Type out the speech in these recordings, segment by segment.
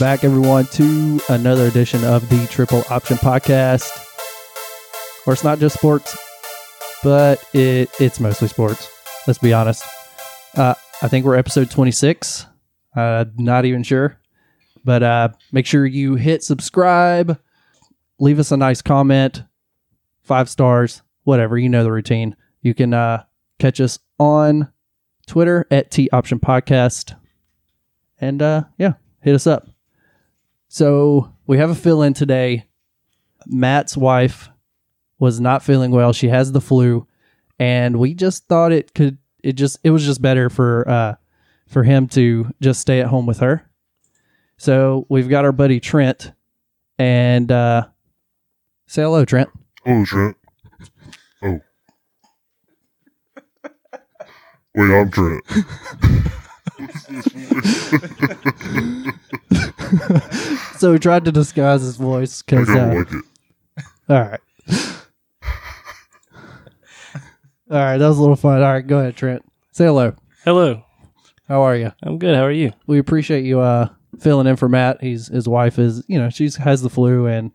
Back, everyone, to another edition of the Triple Option Podcast. Where it's not just sports, but it it's mostly sports. Let's be honest. Uh, I think we're episode 26. Uh, not even sure. But uh, make sure you hit subscribe, leave us a nice comment, five stars, whatever. You know the routine. You can uh, catch us on Twitter at T Option Podcast. And uh, yeah, hit us up. So we have a fill in today. Matt's wife was not feeling well. She has the flu, and we just thought it could. It just it was just better for uh for him to just stay at home with her. So we've got our buddy Trent, and uh say hello, Trent. Oh, Trent. Oh. Wait, I'm Trent. So he tried to disguise his voice I because. don't Uh, like it. all right. All right, that was a little fun. All right, go ahead, Trent. Say hello. Hello. How are you? I'm good. How are you? we appreciate you uh filling in for Matt. He's his wife is you know she has the flu and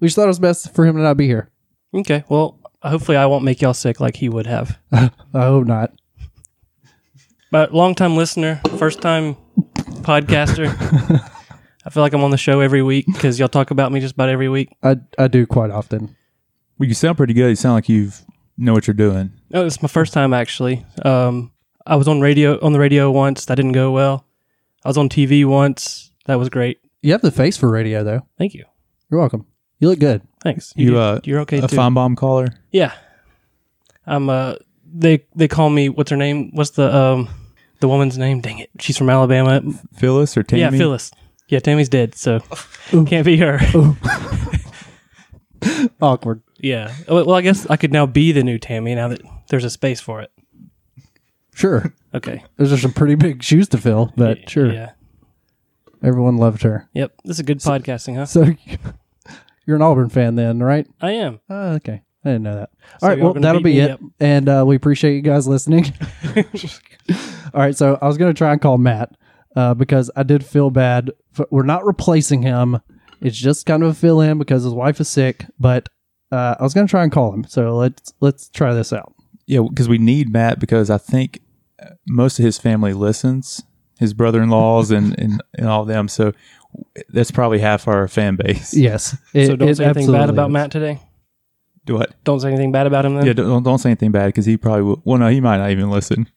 we just thought it was best for him to not be here. Okay. Well, hopefully I won't make y'all sick like he would have. I hope not. But long time listener, first time podcaster. I feel like I'm on the show every week because y'all talk about me just about every week. I I do quite often. Well, you sound pretty good. You sound like you know what you're doing. Oh, it's my first time actually. Um, I was on radio on the radio once. That didn't go well. I was on TV once. That was great. You have the face for radio though. Thank you. You're welcome. You look good. Thanks. You, do- uh, you're okay A too. Finebaum caller. Yeah. I'm uh they they call me what's her name? What's the um the woman's name? Dang it. She's from Alabama. Phyllis or Tammy? Yeah, Phyllis. Yeah, Tammy's dead, so can't be her. Awkward. yeah. Well, well, I guess I could now be the new Tammy now that there's a space for it. Sure. Okay. Those are some pretty big shoes to fill, but sure. Yeah. Everyone loved her. Yep. This is good podcasting, huh? So you're an Auburn fan then, right? I am. Oh, okay. I didn't know that. So All right, y'all well, gonna that'll beat be me it. up. And uh, we appreciate you guys listening. All right, so I was going to try and call Matt uh, because I did feel bad. For, we're not replacing him. It's just kind of a fill in because his wife is sick. But uh, I was going to try and call him. So let's let's try this out. Yeah, because we need Matt because I think uh, most of his family listens, his brother-in-laws and, and, and all them. So that's probably half our fan base. Yes. It, so don't say anything bad about is. Matt today. Do what? Don't say anything bad about him then. Yeah, don't, don't say anything bad because he probably will. Well, no, he might not even listen.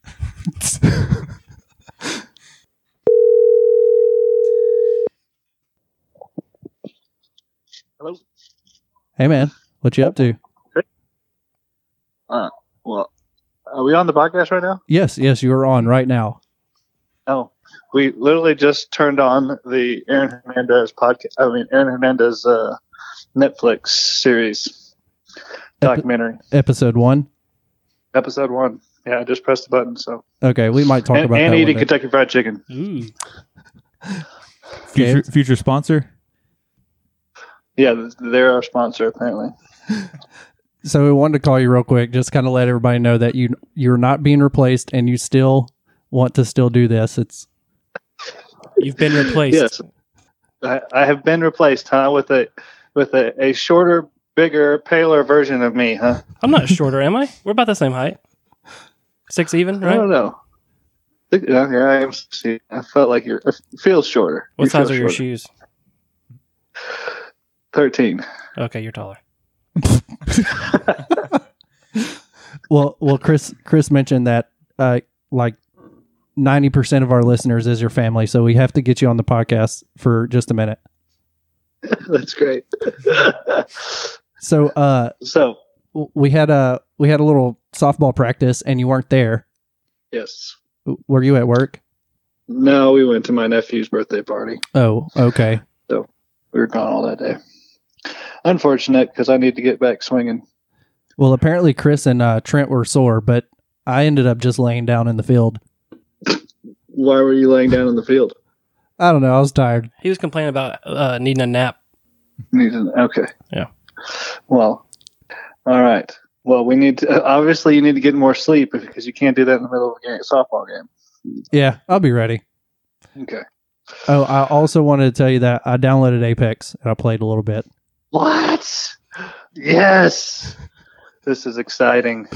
Hello. Hey, man, what you up to? Uh, well, are we on the podcast right now? Yes, yes, you are on right now. Oh, we literally just turned on the Aaron Hernandez podcast. I mean, Aaron Hernandez uh, Netflix series documentary, Episode one. episode one. Yeah, I just pressed the button. So Okay, we might talk and, about and that. eating one. Kentucky Fried Chicken. Ooh. Future, future sponsor? Yeah, they're our sponsor apparently. So we wanted to call you real quick, just kind of let everybody know that you you're not being replaced and you still want to still do this. It's You've been replaced. Yes, I, I have been replaced, huh, with a with a, a shorter, bigger, paler version of me, huh? I'm not shorter, am I? We're about the same height. Six even, right? I don't know. Yeah, yeah, I am. see, I felt like you're. It feels shorter. What You size feel are your shorter. shoes? Thirteen. Okay, you're taller. well, well, Chris Chris mentioned that uh, like ninety percent of our listeners is your family, so we have to get you on the podcast for just a minute. That's great. So uh, so we had a we had a little softball practice, and you weren't there. yes, Were you at work? no, we went to my nephew's birthday party. Oh, okay. So we were gone all that day. Unfortunate because I need to get back swinging. Well, apparently Chris and uh, Trent were sore, but I ended up just laying down in the field. Why were you laying down in the field? I don't know. I was tired. He was complaining about uh, needing a nap. Need to- Okay. Yeah. Well, all right. Well, we need to. Obviously, you need to get more sleep because you can't do that in the middle of a game, softball game. Yeah, I'll be ready. Okay. Oh, I also wanted to tell you that I downloaded Apex and I played a little bit. What? Yes. This is exciting.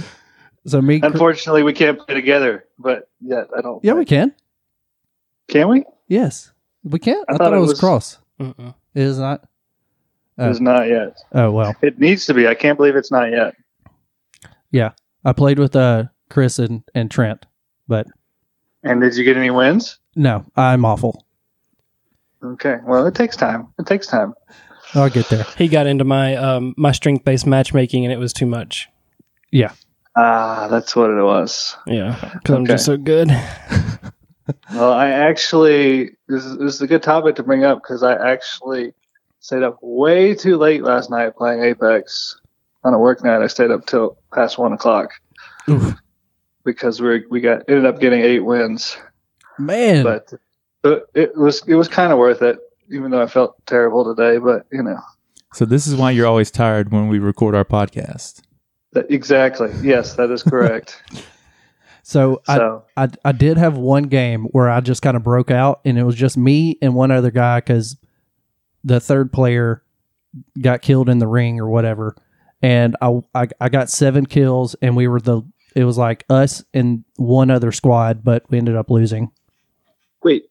So me, Unfortunately, we can't play together, but yet I don't. yeah, we can. Can we? Yes, we can. I, I thought, thought it it was, was- cross. Mm-mm. It is not. Oh. It's not yet. Oh well, It needs to be. I can't believe it's not yet. Yeah, I played with uh Chris and and Trent, but And did you get any wins? no, I'm awful. Okay. Well, it takes time. It takes time. I'll get there. He got into my um, my strength based matchmaking, and it was too much. Yeah. Ah, that's what it was. Yeah, because I'm just so good. Well, I actually this is, this is a good topic to bring up because I actually stayed up way too late last night playing Apex on a work night. I stayed up till past one o'clock Oof. because we we got ended up getting eight wins, Man, but but it was it was kind of worth it, even though I felt terrible today. But you know, So this is why you're always tired when we record our podcast. that, exactly. Yes, that is correct. so I, I I did have one game where I just kind of broke out, and it was just me and one other guy because the third player got killed in the ring or whatever, and I, I I got seven kills, and we were the it was like us and one other squad, but we ended up losing. wait,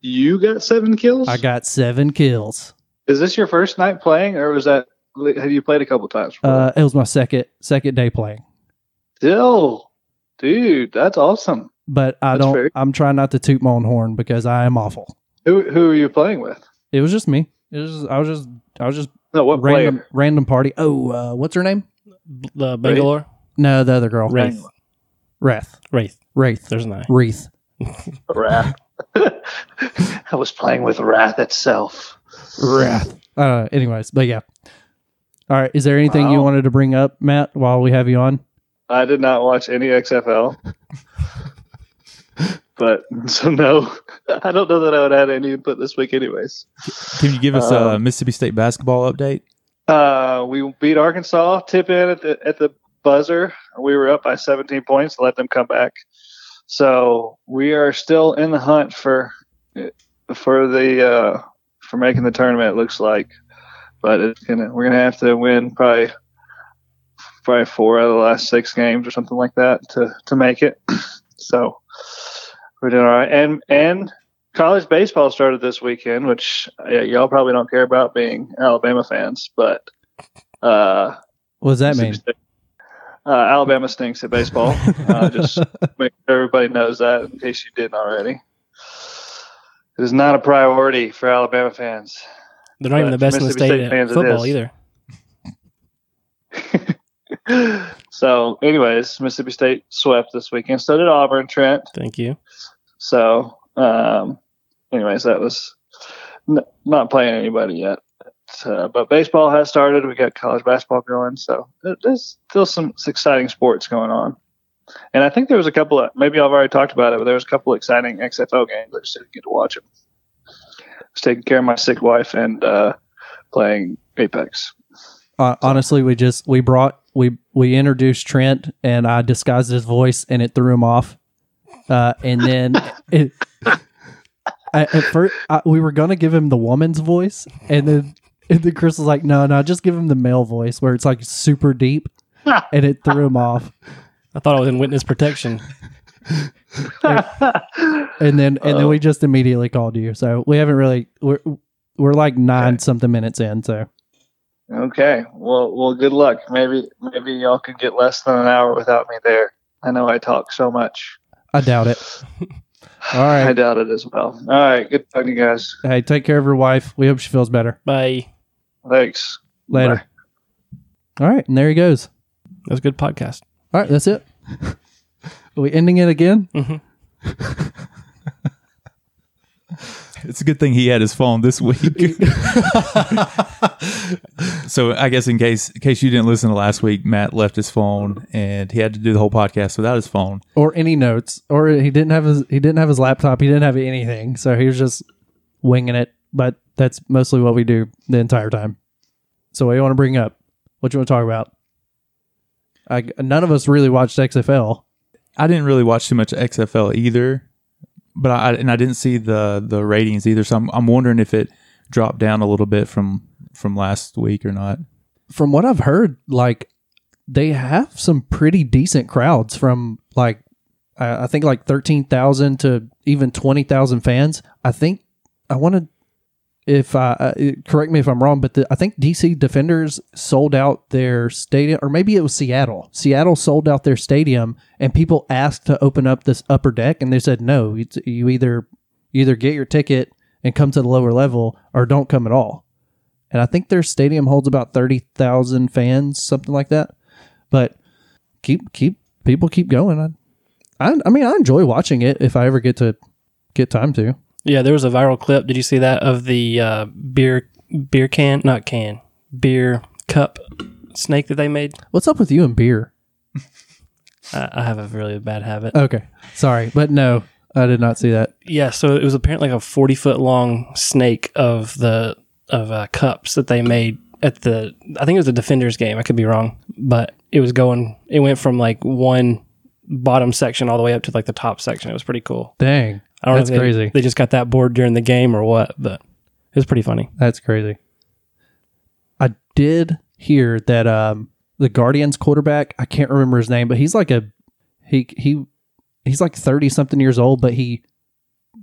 you got seven kills? I got seven kills. Is this your first night playing, or was that have you played a couple times? before? Uh, it was my second second day playing, Still, dude, that's awesome. but I That's don't. fair. I'm trying not to toot my own horn because I am awful. Who who are you playing with? It was just me. It was. I was just. I was just No, what random player? random party. Oh, uh, what's her name? The Bangalore No, the other girl. Wraith. Wrath. Wraith. Wraith. There's an eye. Wreath. Wrath. I was playing with Wrath itself. Wrath. Uh, anyways, but yeah. All right. Is there anything you wanted to bring up, Matt, while we have you on? I did not watch any XFL. But so no, I don't know that I would add any input this week, anyways. Can you give us a Uh, Mississippi State basketball update? Uh, we beat Arkansas, tip in at the at the buzzer. We were up by 17 points. Let them come back. So we are still in the hunt for for the uh, for making the tournament. It looks like, but it's gonna we're gonna have to win probably probably four out of the last six games or something like that to to make it. so we're doing all right. And and college baseball started this weekend, which yeah, y'all probably don't care about being Alabama fans, but uh, What does that mean? Mississippi Uh, Alabama stinks at baseball. uh, just make sure everybody knows that in case you didn't already. It is not a priority for Alabama fans. They're not even the best in the state State at fans football either. so, anyways, Mississippi State swept this weekend. So did Auburn, Trent. Thank you. So, um, anyways, that was n- not playing anybody yet. Uh, but baseball has started. We got college basketball going. So there's still some exciting sports going on. And I think there was a couple of, maybe I've already talked about it, but there was a couple of exciting XFL games. I just didn't get to watch them. I was taking care of my sick wife and uh, playing Apex. Uh, honestly, we just we brought we we introduced Trent and I disguised his voice and it threw him off. Uh, and then it, I, at first I, we were gonna give him the woman's voice, and then and then Chris was like, "No, no, just give him the male voice where it's like super deep," and it threw him off. I thought I was in witness protection. And then and then we just immediately called you. So we haven't really we're we're like nine something minutes in. So Okay. Well, well, good luck. Maybe, maybe y'all could get less than an hour without me there. I know I talk so much. I doubt it. All I doubt it as well. All right. Good talking to you guys. Hey, take care of your wife. We hope she feels better. Bye. Thanks. Later. All right, and there he goes. That was a good podcast. All right, that's it. Are we ending it again? Mm-hmm. It's a good thing he had his phone this week. so I guess in case in case you didn't listen to last week, Matt left his phone and he had to do the whole podcast without his phone. Or any notes? Or he didn't have his he didn't have his laptop. He didn't have anything. So he was just winging it. But that's mostly what we do the entire time. So what do you want to bring up? What you want to talk about? I, none of us really watched XFL. I didn't really watch too much XFL either. But I and I didn't see the the ratings either. So I'm I'm wondering if it dropped down a little bit from from last week or not. From what I've heard, like they have some pretty decent crowds from like I think like thirteen thousand to even twenty thousand fans. I think I want to if I uh, correct me if I'm wrong, but the, I think DC Defenders sold out their stadium, or maybe it was Seattle. Seattle sold out their stadium, and people asked to open up this upper deck, and they said no. It's, you either you either get your ticket and come to the lower level, or don't come at all. And I think their stadium holds about thirty thousand fans, something like that. But keep keep people keep going. I, I I mean I enjoy watching it if I ever get to get time to. Yeah, there was a viral clip. Did you see that of the uh, beer beer can, not can, beer cup snake that they made? What's up with you and beer? I, I have a really bad habit. Okay, sorry, but no, I did not see that. Yeah, so it was apparently like a forty foot long snake of the of uh, cups that they made at the. I think it was a Defenders game. I could be wrong, but it was going. It went from like one bottom section all the way up to like the top section. It was pretty cool. Dang, I don't That's know if they, crazy. They just got that bored during the game or what, but it was pretty funny. that's crazy. I did hear that um, the Guardians quarterback. I can't remember his name, but he's like a he he he's like thirty something years old, but he.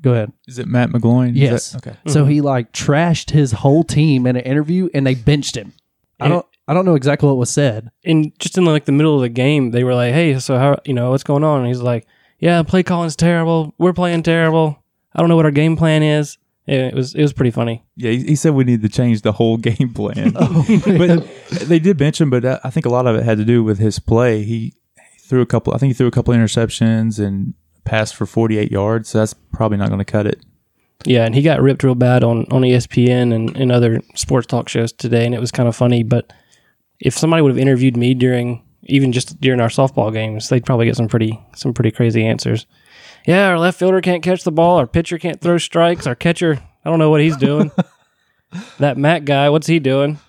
Go ahead. Is it Matt McGloin? Yes. that- okay. So he like trashed his whole team in an interview, and they benched him. I And- don't. I don't know exactly what was said. And just in like the middle of the game, they were like, "Hey, so how you know what's going on?" And he's like, "Yeah, play calling's terrible. We're playing terrible. I don't know what our game plan is." It was it was pretty funny. Yeah, he, he said we need to change the whole game plan. Oh, but they did bench him, but I think a lot of it had to do with his play. He threw a couple. I think he threw a couple interceptions and passed for 48 yards. So that's probably not going to cut it. Yeah, and he got ripped real bad on on ESPN and, and other sports talk shows today, and it was kind of funny. But if somebody would have interviewed me during even just during our softball games, they'd probably get some pretty some pretty crazy answers. Yeah, our left fielder can't catch the ball. Our pitcher can't throw strikes. Our catcher, I don't know what he's doing. that Matt guy, what's he doing?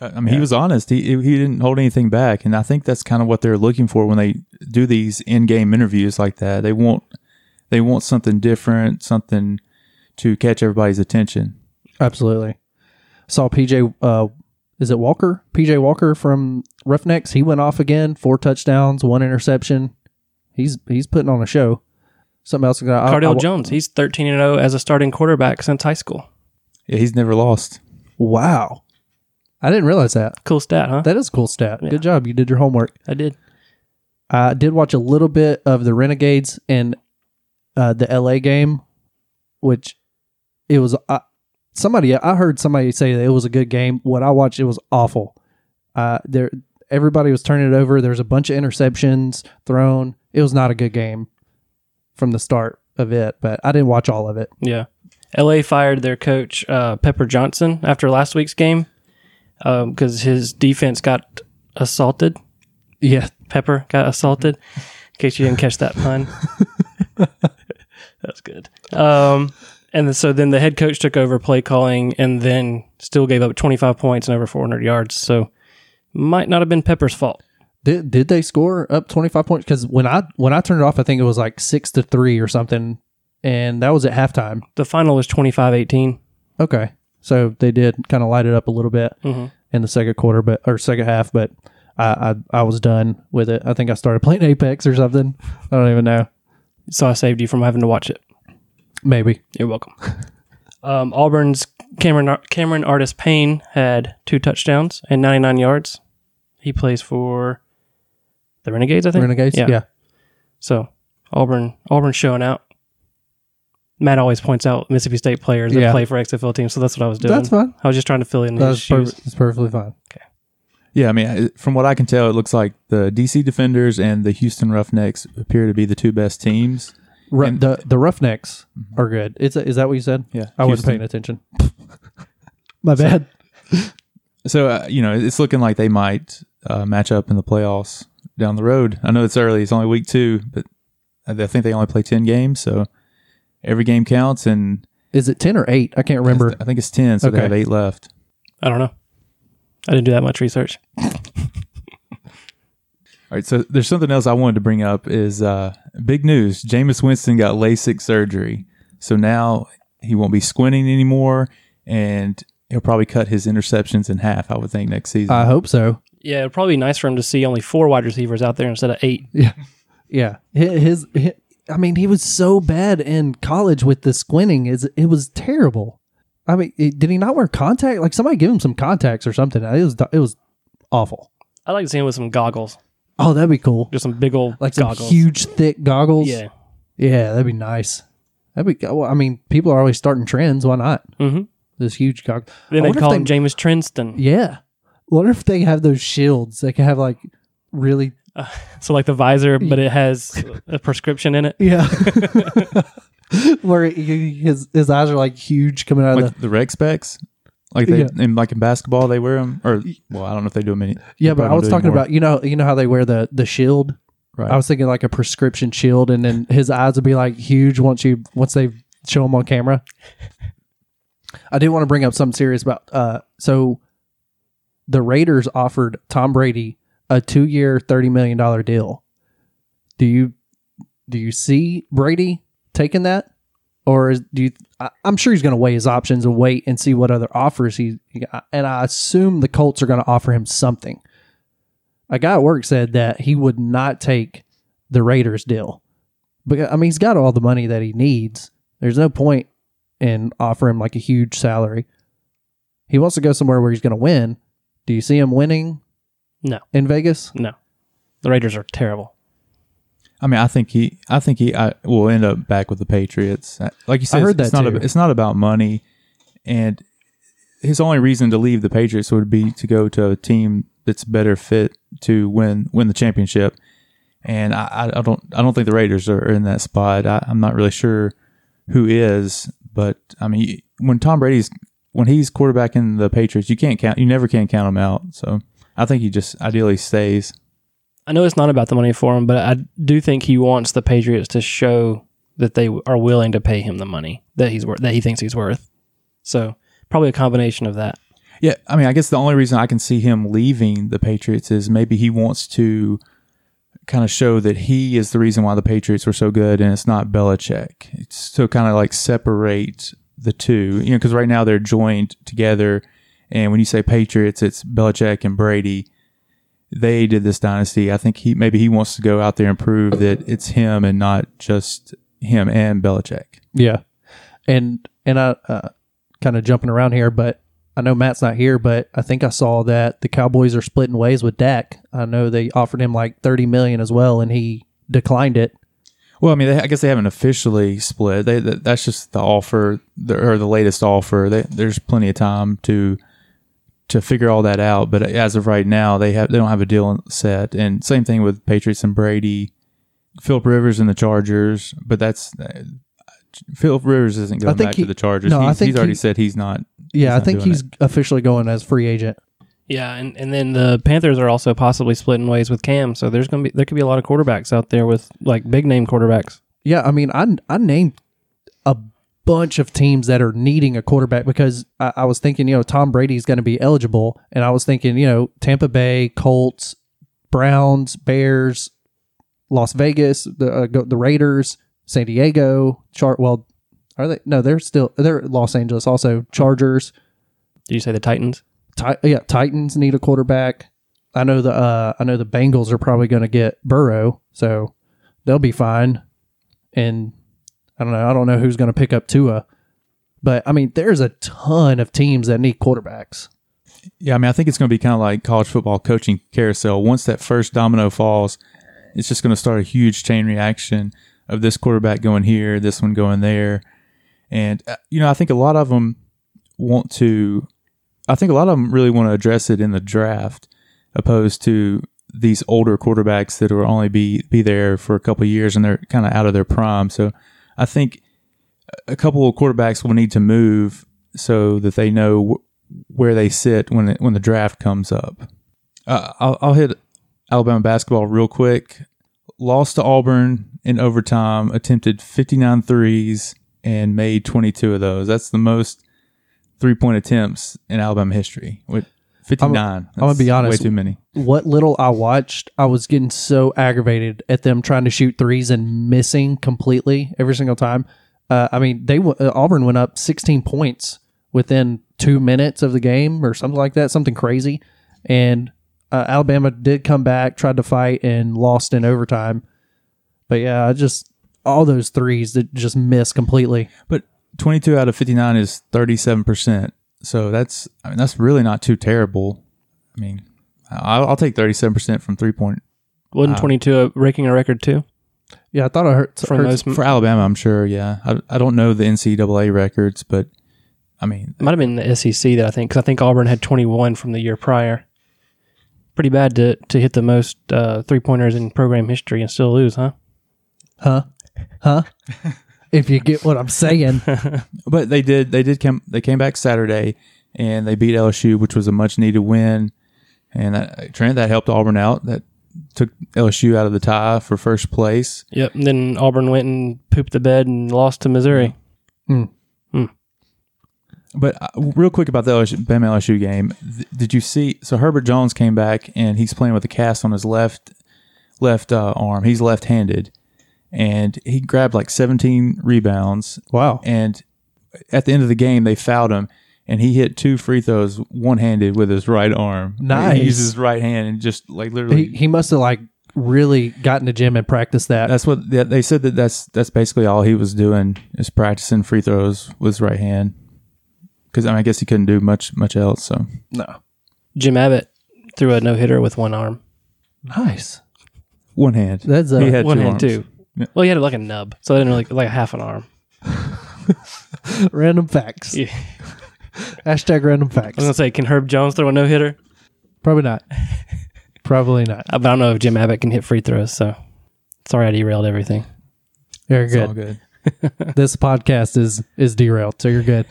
I I mean, he was honest. He he didn't hold anything back, and I think that's kind of what they're looking for when they do these in-game interviews like that. They want they want something different, something to catch everybody's attention. Absolutely. Saw PJ. Uh, is it Walker? PJ Walker from Roughnecks. He went off again. Four touchdowns, one interception. He's he's putting on a show. Something else. I- I- Cardale I- Jones. He's thirteen and zero as a starting quarterback since high school. Yeah, he's never lost. Wow. I didn't realize that. Cool stat, huh? That is a cool stat. Yeah. Good job. You did your homework. I did. I did watch a little bit of the Renegades and uh, the LA game, which it was uh, somebody. I heard somebody say that it was a good game. What I watched, it was awful. Uh, there, everybody was turning it over. There was a bunch of interceptions thrown. It was not a good game from the start of it. But I didn't watch all of it. Yeah. LA fired their coach, uh, Pepper Johnson, after last week's game because his defense got assaulted. Yeah, Pepper got assaulted. In case you didn't catch that pun. That's good. Um, and so then the head coach took over play calling and then still gave up 25 points and over 400 yards. So might not have been Pepper's fault. did did they score up twenty five points? Because when I when I turned it off, I think it was like six to three or something, and that was at halftime. The final was 25 18. Okay, so they did kind of light it up a little bit Mhm. in the second quarter, but or second half. But I, I I was done with it. I think I started playing Apex or something. I don't even know. So I saved you from having to watch it. Maybe You're welcome. um, Auburn's Cameron Cameron Artis Payne had two touchdowns and 99 yards. He plays for the Renegades, I think. Renegades. Yeah. Yeah. So Auburn Auburn showing out. Matt always points out Mississippi State players that Yeah. play for XFL teams, so that's what I was doing. that's fine. I was just trying to fill in his That's shoes. perfect. It's perfectly fine. Yeah, I mean, I- from what I can tell, it looks like the DC Defenders and the Houston Roughnecks appear to be the two best teams. Ru- And- the the Roughnecks are good. Is is that what you said? Yeah, I wasn't paying attention. My bad. So uh, you know, it's looking like they might uh, match up in the playoffs down the road. I know it's early; it's only week two, but I I think they only play ten games, so every game counts. And Is it ten or eight? I can't remember. I think it's ten, so they have eight left. I don't know. I didn't do that much research. Are All right, so there's something else I wanted to bring up is uh, big news. Jameis Winston got LASIK surgery, so now he won't be squinting anymore, and he'll probably cut his interceptions in half. I would think next season. I hope so. Yeah, it'd probably be nice for him to see only four wide receivers out there instead of eight. Yeah, his, his, I mean, he was so bad in college with the squinting. Is it was terrible. I mean, it- did he not wear contact? Like somebody give him some contacts or something. It was it was awful. I'd like to see him with some goggles, Oh, that'd be cool. just some big old Like some goggles. huge, thick goggles. Yeah. yeah, that'd be nice. That'd be. Well, I mean, people are always starting trends. Why not? Mm-hmm. This huge goggle. Then they call they- him Jameis Trinston. Yeah. Wonder if they have those shields. They can have like really. So like the visor, but it has a prescription in it. Yeah. Where he, his his eyes are like huge coming out of the. the Rec Specs, like they Yeah. in like in basketball they wear them, or well, I don't know if they do them any. Yeah, but I was talking about you know you know how they wear the the shield. right. I was thinking like a prescription shield, and then his eyes would be like huge once you once they show him on camera. I did want to bring up something serious about. Uh, so the Raiders offered Tom Brady a two-year, thirty million dollar deal. Do you do you see Brady taking that, or is, do you? I, I'm sure he's going to weigh his options and wait and see what other offers he. And I assume the Colts are going to offer him something. A guy at work said that he would not take the Raiders deal, but I mean he's got all the money that he needs. There's no point in offering him like a huge salary. He wants to go somewhere where he's going to win. Do you see him winning No, in Vegas? no. The Raiders are terrible. I mean, I think he, I think he I, will end up back with the Patriots. Uh, Like you said, heard it's, that not a, it's not about money, and his only reason to leave the Patriots would be to go to a team that's better fit to win win the championship. And I, I- I don't I don't think the Raiders are in that spot. I, I'm not really sure who is, but I mean, when Tom Brady's when he's quarterbacking the Patriots, you can't count. You never can count him out. So I think he just ideally stays. I know it's not about the money for him, but I do think he wants the Patriots to show that they are willing to pay him the money that he's worth, that he thinks he's worth. So probably a combination of that. Yeah, I mean, I guess the only reason I can see him leaving the Patriots is maybe he wants to kind of show that he is the reason why the Patriots were so good, and it's not Belichick. It's to kind of like separate the two, you know, because right now they're joined together, and when you say Patriots, it's Belichick and Brady. They did this dynasty. I think he maybe he wants to go out there and prove that it's him and not just him and Belichick. Yeah, and and I uh, kind of jumping around here, but I know Matt's not here, but I think I saw that the Cowboys are splitting ways with Dak. I know they offered him like thirty million as well, and he declined it. Well, I mean, they, I guess they haven't officially split. They, that, that's just the offer, the, or the latest offer. They, there's plenty of time to to figure all that out. But as of right now, they have they don't have a deal set. And same thing with Patriots and Brady, Philip Rivers and the Chargers. But that's uh, Philip Rivers isn't going think back he- to the Chargers. no, I he's, think he's already he- said he's not. Yeah, I not think doing he's officially going as free agent. Yeah, and, and then the Panthers are also possibly splitting ways with Cam. So there's gonna be there could be a lot of quarterbacks out there with like big name quarterbacks. Yeah, I mean, I I named a bunch of teams that are needing a quarterback because I, I was thinking, you know, Tom Brady's going to be eligible, and I was thinking, you know, Tampa Bay, Colts, Browns, Bears, Las Vegas, the uh, go- the Raiders, San Diego, Chart. Well, are they? No, they're still they're Los Angeles. Also, Chargers. Did you say the Titans? Ti- yeah, Titans need a quarterback. I know the uh, I know the Bengals are probably going to get Burrow, so they'll be fine. And I don't know. I don't know who's going to pick up Tua, but I mean, there's a ton of teams that need quarterbacks. Yeah, I mean, I think it's going to be kind of like college football coaching carousel. Once that first domino falls, it's just going to start a huge chain reaction of this quarterback going here, this one going there. And, uh, you know, I think a lot of them want to, I think a lot of them really want to address it in the draft opposed to these older quarterbacks that will only be, be there for a couple years and they're kind of out of their prime. So I think a couple of quarterbacks will need to move so that they know wh- where they sit when it, when the draft comes up. Uh, I'll, I'll hit Alabama basketball real quick. Lost to Auburn in overtime, attempted 59 threes and made 22 of those. That's the most three point attempts in Alabama history, which 59. I'm, I'm gonna be honest. Way too many. What little I watched, I was getting so aggravated at them trying to shoot threes and missing completely every single time. Uh, I mean, they uh, Auburn went up 16 points within two minutes of the game or something like that, something crazy. And uh, Alabama did come back, tried to fight, and lost in overtime. But yeah, I just all those threes that just miss completely. But 22 out of 59 is 37 percent so that's I mean that's really not too terrible. I mean, I'll, I'll take thirty seven percent from three point Wasn't 22 a, breaking a record too? Yeah, I thought I heard, From heard those, for Alabama. I'm sure. Yeah, I, I don't know the NCAA records, but I mean, it might have been the SEC that I think, because I think Auburn had 21 from the year prior. Pretty bad to, to hit the most uh, three pointers in program history and still lose, huh? huh, huh. if you get what I'm saying, but they did they did come they came back Saturday and they beat LSU, which was a much needed win. And that, Trent that helped Auburn out. That took LSU out of the tie for first place. Yep. And then Auburn went and pooped the bed and lost to Missouri. But uh, real quick about the LSU, Bama LSU game, th- did you see? So Herbert Jones came back and he's playing with a cast on his left left uh, arm. He's left-handed, and he grabbed like 17 rebounds. wow. And at the end of the game, they fouled him, and he hit two free throws one-handed with his right arm. Nice. He used his right hand and just like literally. He, he must have like really got in the gym and practiced that. that's what they- they said that that's that's basically all he was doing is practicing free throws with his right hand. Because I, mean, I guess he couldn't do much much else. So no. Jim Abbott threw a no hitter with one arm. Nice. one hand. That's a, he had one two hand, arms. too. Yeah. Well, he had like a nub, so I didn't really like half an arm. random facts. Yeah. Hashtag random facts. I facts. was going to say, can Herb Jones throw a no hitter? Probably not. Probably not. Uh, I don't know if Jim Abbott can hit free throws, so sorry I derailed everything. Very It's all good. good. This podcast is is derailed, so you're good.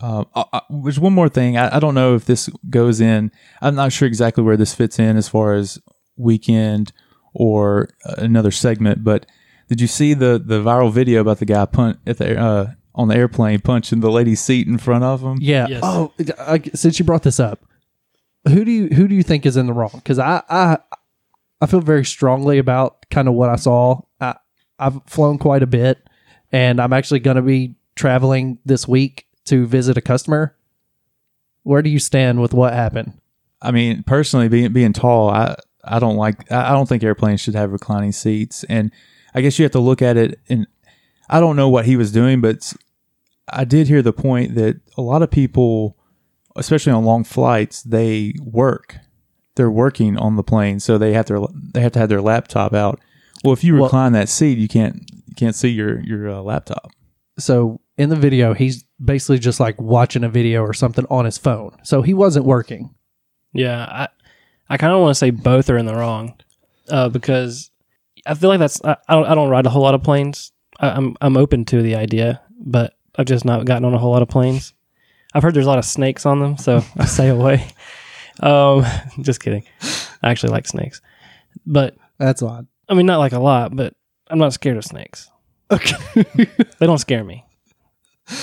Um, I, I, there's one more thing. I, I don't know if this goes in. I'm not sure exactly where this fits in as far as weekend or uh, another segment. But did you see the the viral video about the guy punt at the uh, on the airplane punching the lady's seat in front of him? Yeah. Yes. Oh, I, since you brought this up, who do you who do you think is in the wrong? Because I I I feel very strongly about kind of what I saw. I I've flown quite a bit, and I'm actually going to be traveling this week to visit a customer. Where do you stand with what happened? I mean, personally, being being tall, I I don't like. I I don't think airplanes should have reclining seats, and I guess you have to look at it. And I don't know what he was doing, but I did hear the point that a lot of people, especially on long flights, they work. They're working on the plane, so they have their they have to have their laptop out. Well, if you Well- recline that seat, you can't you can't see your your uh, laptop. So in the video, he's basically just like watching a video or something on his phone. So he wasn't working. Yeah, I I kind of want to say both are in the wrong uh, because I feel like that's I, I don't I don't ride a whole lot of planes. I, I'm I'm open to the idea, but I've just not gotten on a whole lot of planes. I've heard there's a lot of snakes on them, so I stay away. Um, just kidding. I actually like snakes, but That's odd. I mean not like a lot, but I'm not scared of snakes. Okay. They don't scare me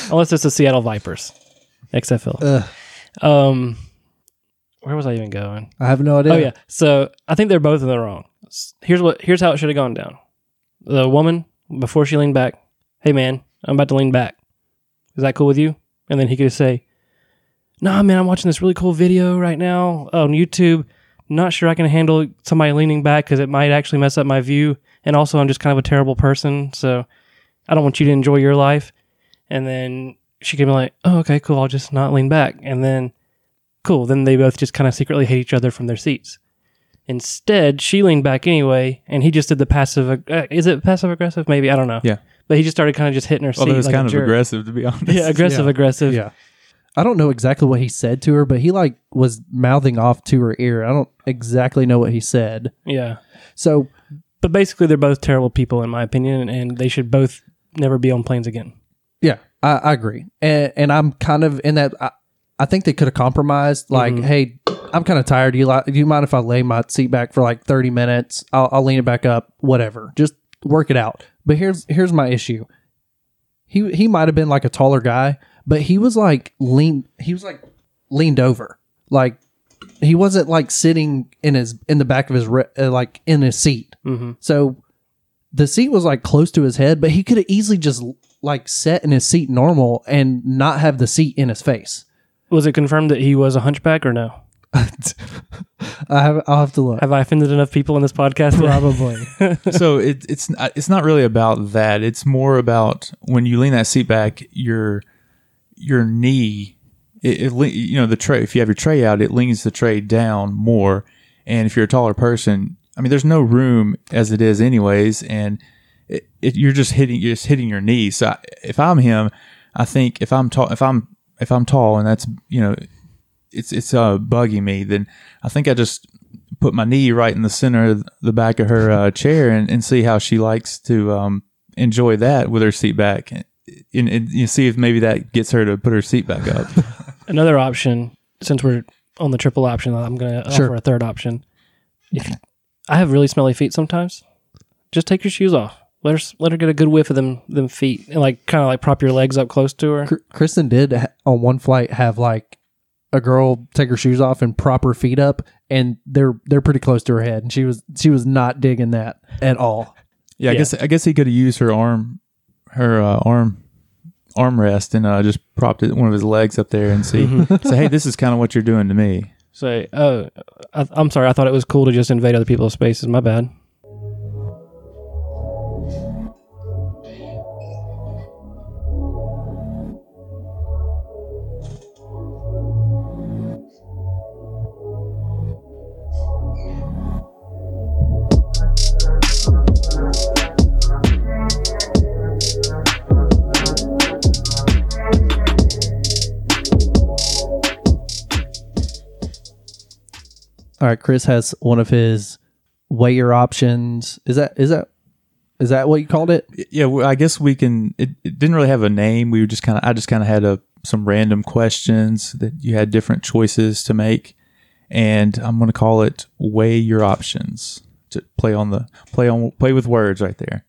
unless it's the Seattle Vipers, XFL. Ugh, Um, where was I even going? I have no oh, idea. Oh yeah. So I think they're both in the wrong. Here's what here's how it should have gone down. The woman before she leaned back, "Hey man, I'm about to lean back. Is that cool with you?" And then he could say, "Nah, man, I'm watching this really cool video right now on YouTube. Not sure I can handle somebody leaning back because it might actually mess up my view. And also, I'm just kind of a terrible person, so I don't want you to enjoy your life." And then she could be like, "Oh, okay, cool. I'll just not lean back." And then cool. Then they both just kind of secretly hate each other from their seats. Instead, she leaned back anyway, and he just did the passive. Uh, is it passive aggressive? Maybe I don't know. Yeah. but he just started kind of just hitting her seat. Although it's like kind of jerk. aggressive, to be honest. Yeah, aggressive, Yeah. aggressive. Yeah. I don't know exactly what he said to her, but he like was mouthing off to her ear. I don't exactly know what he said. yeah. So But basically, they're both terrible people in my opinion, and they should both never be on planes again. yeah, I, I agree, and, and I'm kind of in that. I, I think they could have compromised. Like, Mhm. hey, I'm kind of tired. Do you like? Do you mind if I lay my seat back for like 30 minutes? I'll, I'll lean it back up. Whatever. Just work it out. But here's here's my issue. He he might have been like a taller guy, but he was like lean. He was like leaned over. like he wasn't like sitting in his in the back of his re- uh, like in his seat. Mm-hmm. So the seat was like close to his head, but he could have easily just like sat in his seat normal and not have the seat in his face. Was it confirmed that he was a hunchback or no? I have, I'll have to look. Have I offended enough people in this podcast? Probably. so it, it's not- it's not really about that. It's more about when you lean that seat back, your your knee, it, it you know the tray. If you have your tray out, it leans the tray down more. And if you're a taller person, I mean, there's no room as it is, anyways, and it, it, you're just hitting you're just hitting your knee. So I, if I'm him, I think if I'm tall, if I'm if I'm tall, and that's you know, it's it's uh bugging me, then I think I just put my knee right in the center of the back of her uh, chair and, and see how she likes to um, enjoy that with her seat back and, and, and you see if maybe that gets her to put her seat back up Another option, since we're on the triple option, I'm going to Sure. offer a third option. If I have really smelly feet sometimes, just take your shoes off. Let her let her get a good whiff of them them feet, and like kind of like prop your legs up close to her. Kristen did on one flight have like a girl take her shoes off and prop her feet up, and they're they're pretty close to her head, and she was she was not digging that at all. yeah, I Yeah. guess I guess he could have used her arm her uh, arm armrest and uh, just propped it, one of his legs up there and see say hey this is kind of what you're doing to me Say, oh, I, I'm sorry. I thought it was cool to just invade other people's spaces. My bad. All right, Chris has one of his weigh your options. Is that is that is that what you called it? yeah well, i guess we can it, it didn't really have a name we were just kind of i just kind of had a some random questions that you had different choices to make and i'm going to call it weigh your options to play on the play on play with words right there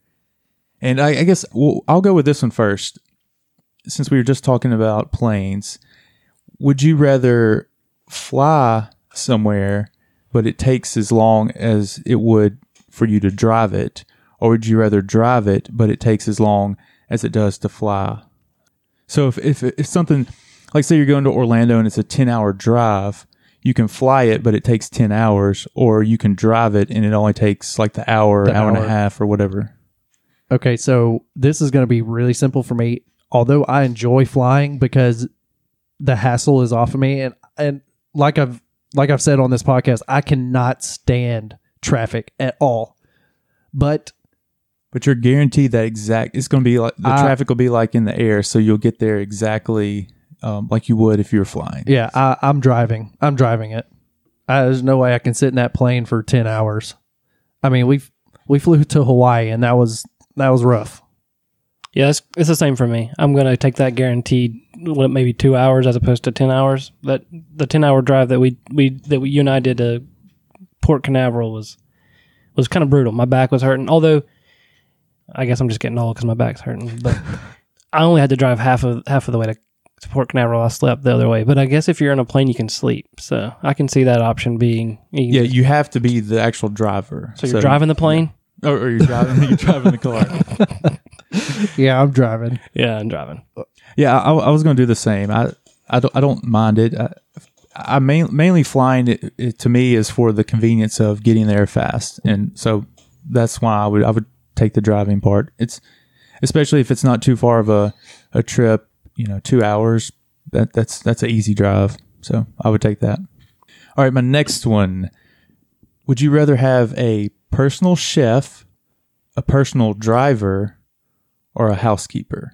and i, I guess well, i'll go with this one first since we were just talking about planes would you rather fly somewhere but it takes as long as it would for you to drive it or would you rather drive it but it takes as long as it does to fly? So if if, if something like say you're going to orlando and it's a 10 hour drive you can fly it but it takes 10 hours or you can drive it and it only takes like the hour The hour, and a half or whatever. Okay, so this is going to be really simple for me. Although I enjoy flying because the hassle is off of me, and and like I've like I've said on this podcast, I cannot stand traffic at all. But but you're guaranteed that exact it's going to be like the I- traffic will be like in the air so you'll get there exactly um, like you would if you were flying yeah, I, I'm driving. I'm driving it. I, there's no way I can sit in that plane for ten hours. I mean, we we flew to Hawaii, and that was that was rough. Yeah, it's, it's the same for me. I'm going to take that guaranteed, what, maybe two hours as opposed to ten hours. That the ten hour drive that we we that we, you and I did to Port Canaveral was was kind of brutal. My back was hurting. Although, I guess I'm just getting old because my back's hurting. But I only had to drive half of half of the way to, to Port Canaveral. I slept the other way. But I guess if you're in a plane, you can sleep. So I can see that option being. you yeah you have to be the actual driver so you're driving the plane. or, or you're driving you're driving the car Yeah, I'm driving. Yeah, I'm driving. Yeah, I, I was going to do the same. I, I don't I don't mind it. I, I main, mainly flying it, it to me is for the convenience of getting there fast, and so that's why I would I would take the driving part. It's especially if it's not too far of a, a trip. You know, two hours. That that's that's an easy drive. So I would take that. All right, my next one. Would you rather have a personal chef, a personal driver, or a housekeeper?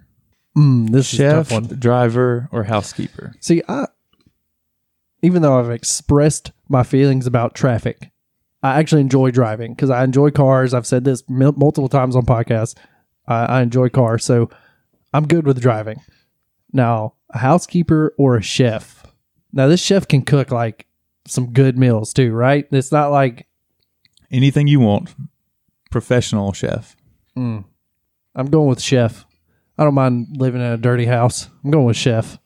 Mm, this is a chef, tough one. driver, or housekeeper. See, I even though I've expressed my feelings about traffic, I actually enjoy driving because I enjoy cars. I've said this mul- multiple times on podcasts. I, I enjoy cars, so I'm good with driving. Now, a housekeeper or a chef. Now, this chef can cook like some good meals too, right? It's not like Anything you want. Professional chef. mm, I'm going with chef. I don't mind living in a dirty house. I'm going with chef.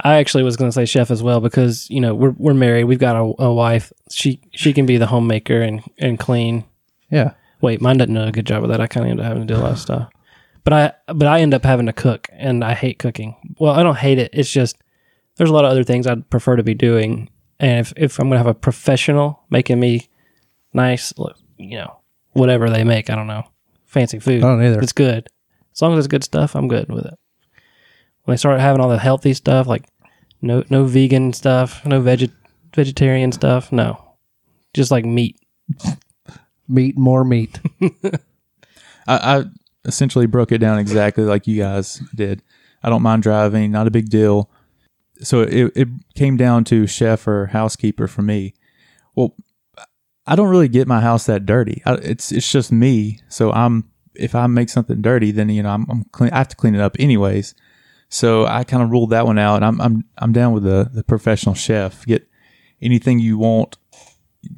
I actually was going to say chef as well because you know we're we're married. We've got a, a wife. She she can be the homemaker and and clean. Yeah. Wait, mine doesn't do a good job of that. I kind of end up having to do a lot of stuff. But I but I end up having to cook, and I hate cooking. Well, I don't hate it. It's just there's a lot of other things I'd prefer to be doing. And if if I'm gonna have a professional making me nice, you know, whatever they make, I don't know, fancy food. I don't either. It's good. As long as it's good stuff, I'm good with it. When they start having all the healthy stuff, like no no vegan stuff, no veget vegetarian stuff, no, just like meat. Meat, more meat. I, I essentially broke it down exactly like you guys did. I don't mind driving, not a big deal. So it, it came down to chef or housekeeper for me. Well, I don't really get my house that dirty. I, it's it's just me. So I'm if I make something dirty, then you know I'm, I'm clean. I have to clean it up anyways. So I kind of ruled that one out. I'm I'm I'm down with the the professional chef. Get anything you want.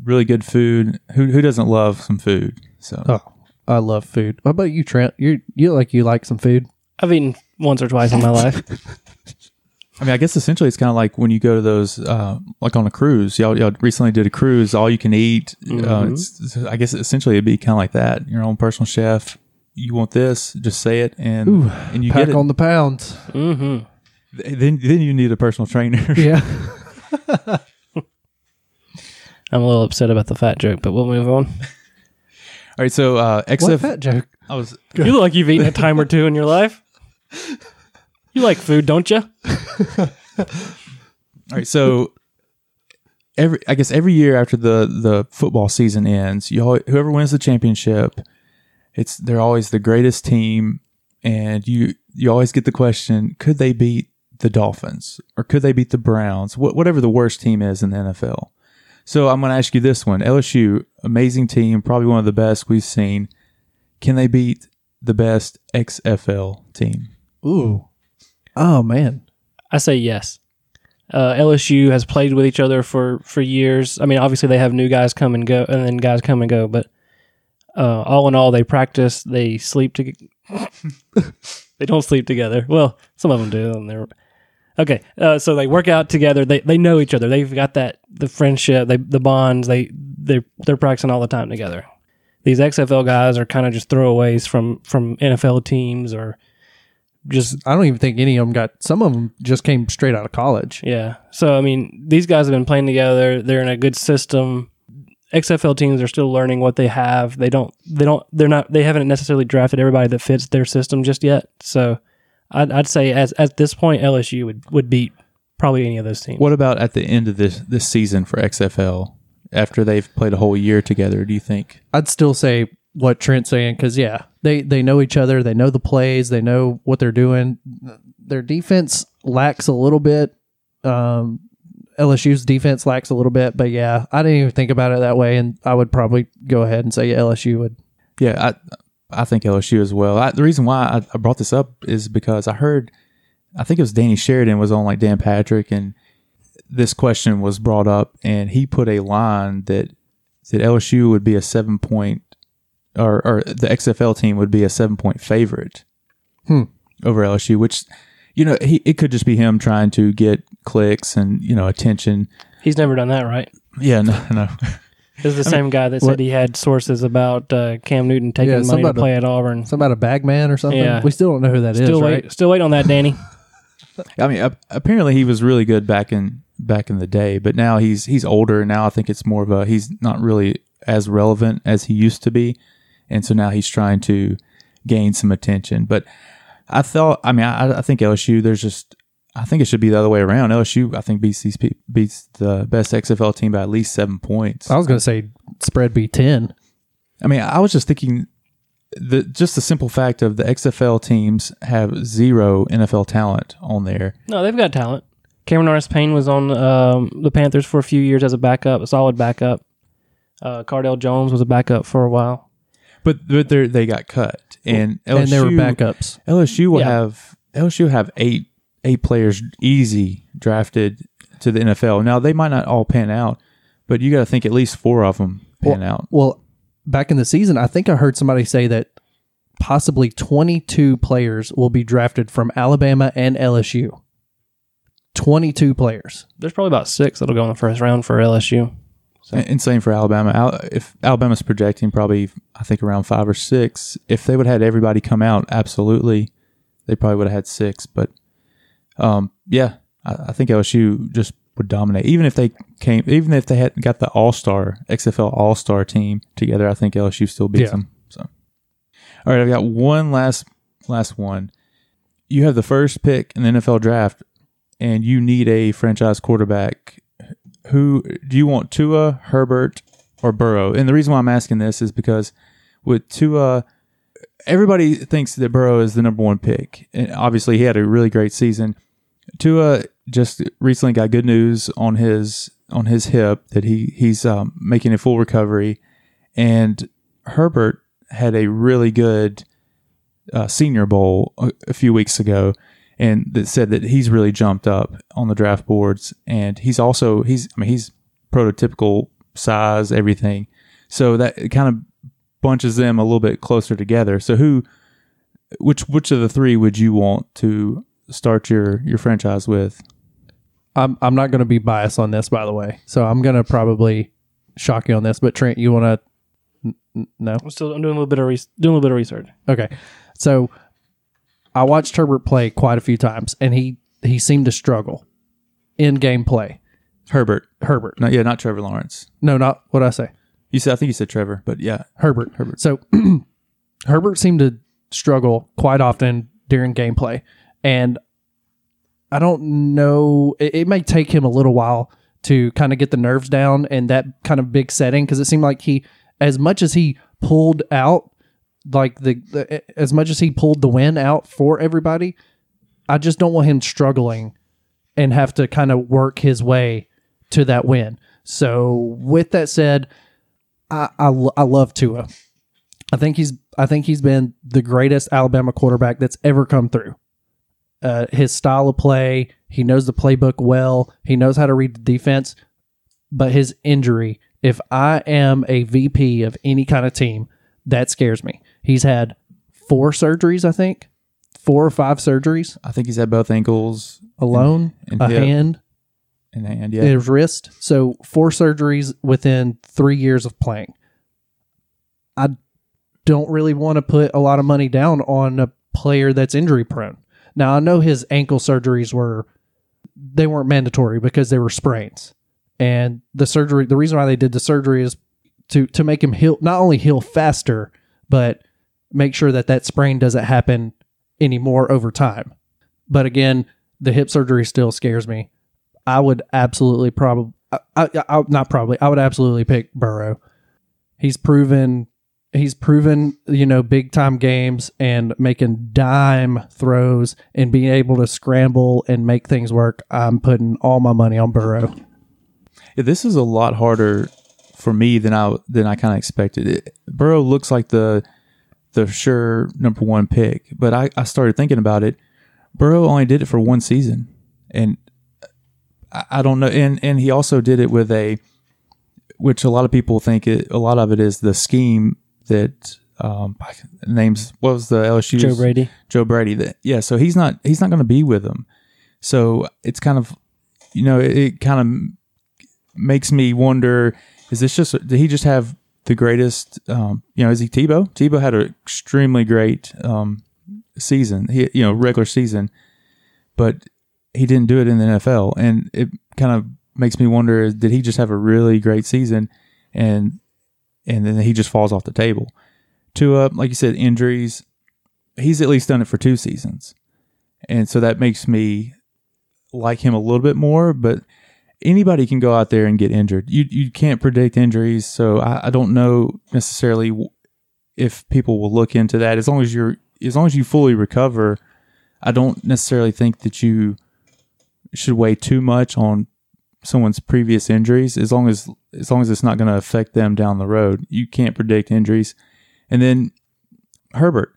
Really good food. Who who doesn't love some food? So Oh, I love food. What about you, Trent? You you look like you like some food. I've eaten once or twice in my life. I mean, I guess essentially it's kind of like when you go to those, uh, like on a cruise. Y'all, y'all recently did a cruise, all you can eat. Uh, Mhm. it's, it's- I guess essentially it'd be kind of like that. Your own personal chef. You want this? Just say it, and Ooh, and you Pack get it. on the pounds. hmm then then you need a personal trainer. Yeah. I'm a little upset about the fat joke, but we'll move on. all right, so uh, what fat joke? I was You look like you've eaten a time or two in your life. You like food, don't you? all right. So every I guess every year after the the football season ends, you all, whoever wins the championship, it's they're always the greatest team, and you you always get the question: Could they beat the Dolphins or could they beat the Browns? Wh- whatever the worst team is in the NFL. So I'm going to ask you this one: LSU, amazing team, probably one of the best we've seen. Can they beat the best XFL team? Ooh. Oh man. I say yes. Uh, LSU has played with each other for, for years. I mean, obviously they have new guys come and go, and then guys come and go. But uh, all in all, they practice. They sleep together. they don't sleep together. Well, some of them do, and they're okay. Uh, so they work out together. They they know each other. They've got that the friendship, they the bonds. They they they're practicing all the time together. These XFL guys are kind of just throwaways from from NFL teams or just I don't even think any of them got. Some of them just came straight out of college. Yeah. So I mean, these guys have been playing together. They're in a good system. XFL teams are still learning what they have. They don't. They don't. They're not. They haven't necessarily drafted everybody that fits their system just yet. So, I'd, I'd say as at this point, LSU would would beat probably any of those teams. What about at the end of this this season for XFL after they've played a whole year together? Do you think? I'd still say what Trent's saying because yeah, they they know each other. They know the plays. They know what they're doing. Their defense lacks a little bit. Um, LSU's defense lacks a little bit, but yeah, I didn't even think about it that way, and I would probably go ahead and say LSU would. Yeah, I I think LSU as well. I, the reason why I, I brought this up is because I heard, I think it was Danny Sheridan was on like Dan Patrick, and this question was brought up, and he put a line that that LSU would be a seven point, or or the XFL team would be a seven point favorite Hmm. over LSU, which you know he it could just be him trying to get clicks and you know attention. He's never done that, right? Yeah, no, no. This is the same guy that what- said he had sources about uh, Cam Newton taking Yeah, money to somebody- play at Auburn. Something about a bag man or something. Yeah. We still don't know who that is, Still right? wait. Still waiting on that, Danny. I mean, apparently he was really good back in back in the day, but now he's he's older. and Now I think it's more of a he's not really as relevant as he used to be, and so now he's trying to gain some attention. But I thought, I mean, I, I think LSU. There's just I think it should be the other way around. LSU, I think beats these pe- beats the best XFL team by at least seven points. I was going to say spread be ten. I mean, I was just thinking the just the simple fact of the XFL teams have zero NFL talent on there. No, they've got talent. Cameron Norris Payne was on um, the Panthers for a few years as a backup, a solid backup. Uh, Cardale Jones was a backup for a while. But but they they got cut, and LSU, and they were backups. LSU will Yeah. have LSU have eight eight players easy drafted to the NFL. Now they might not all pan out, but you got to think at least four of them pan out. Well, back in the season, I think I heard somebody say that possibly 22 players will be drafted from Alabama and LSU. 22 players. There's probably about six that'll go in the first round for LSU. And and same for Alabama. If Alabama's projecting probably, I think around five or six. If they would have had everybody come out, absolutely, they probably would have had six. But um, yeah, I, I think LSU just would dominate. Even if they came, even if they hadn't got the All Star XFL All Star team together, I think LSU still beats Yeah. them. So, all right, I've got one last last one. You have the first pick in the NFL draft, and you need a franchise quarterback who do you want Tua, Herbert, or Burrow? And the reason why I'm asking this is because with Tua, everybody thinks that Burrow is the number one pick. And obviously, he had a really great season. Tua just recently got good news on his on his hip that he he's um, making a full recovery, and Herbert had a really good uh, Senior Bowl a, a few weeks ago, and that said that he's really jumped up on the draft boards, and he's also he's I mean he's prototypical size everything, so that kind of bunches them a little bit closer together. So who, which which of the three would you want to start your your franchise with? I'm I'm not going to be biased on this, by the way. So I'm going to probably shock you on this. But Trent, you want to? No. I'm still I'm doing a little bit of re- doing a little bit of research. Okay. So I watched Herbert play quite a few times, and he he seemed to struggle in game play. Herbert, Herbert. no, yeah, not Trevor Lawrence. No, not what I say. You said I think you said Trevor, but yeah, Herbert. Herbert. So Herbert seemed to struggle quite often during gameplay, and I don't know. It, it may take him a little while to kind of get the nerves down in that kind of big setting because it seemed like he, as much as he pulled out, like the, the as much as he pulled the win out for everybody, I just don't want him struggling and have to kind of work his way to that win. So with that said, I I, I love Tua. I think he's I think he's been the greatest Alabama quarterback that's ever come through. Uh, his style of play, he knows the playbook well. He knows how to read the defense. But his injury, if I am a VP of any kind of team, that scares me. He's had four surgeries, I think, four or five surgeries I think he's had both ankles alone, and a hip. hand, and hand. Yeah, his wrist. So four surgeries within three years of playing. I don't really want to put a lot of money down on a player that's injury prone. Now I know his ankle surgeries were they weren't mandatory because they were sprains. And the surgery the reason why they did the surgery is to to make him heal not only heal faster, but make sure that that sprain doesn't happen anymore over time. But again, the hip surgery still scares me. I would absolutely probably, I, I, I, not probably, I would absolutely pick Burrow. He's proven, he's proven, you know, big time games and making dime throws and being able to scramble and make things work. I'm putting all my money on Burrow. Yeah, this is a lot harder for me than I than I kind of expected. It, Burrow looks like the the sure number one pick, but I, I started thinking about it. Burrow only did it for one season, and I, don't know. And and he also did it with a, which a lot of people think it. A lot of it is the scheme that um names. What was the LSU Joe Brady. Joe Brady. That yeah, so he's not he's not going to be with them. So it's kind of you know it, it kind of makes me wonder: is this just did he just have the greatest? Um, you know, is he Tebow? Tebow had an extremely great um, season. He you know regular season, but he didn't do it in the NFL, and it kind of makes me wonder: did he just have a really great season, and and then he just falls off the table? Tua, like you said, injuries. He's at least done it for two seasons, and so that makes me like him a little bit more. But anybody can go out there and get injured. You you can't predict injuries, so I, I don't know necessarily if people will look into that. As long as you're as long as you fully recover, I don't necessarily think that you should weigh too much on someone's previous injuries. As long as as long as it's not going to affect them down the road, you can't predict injuries. And then Herbert,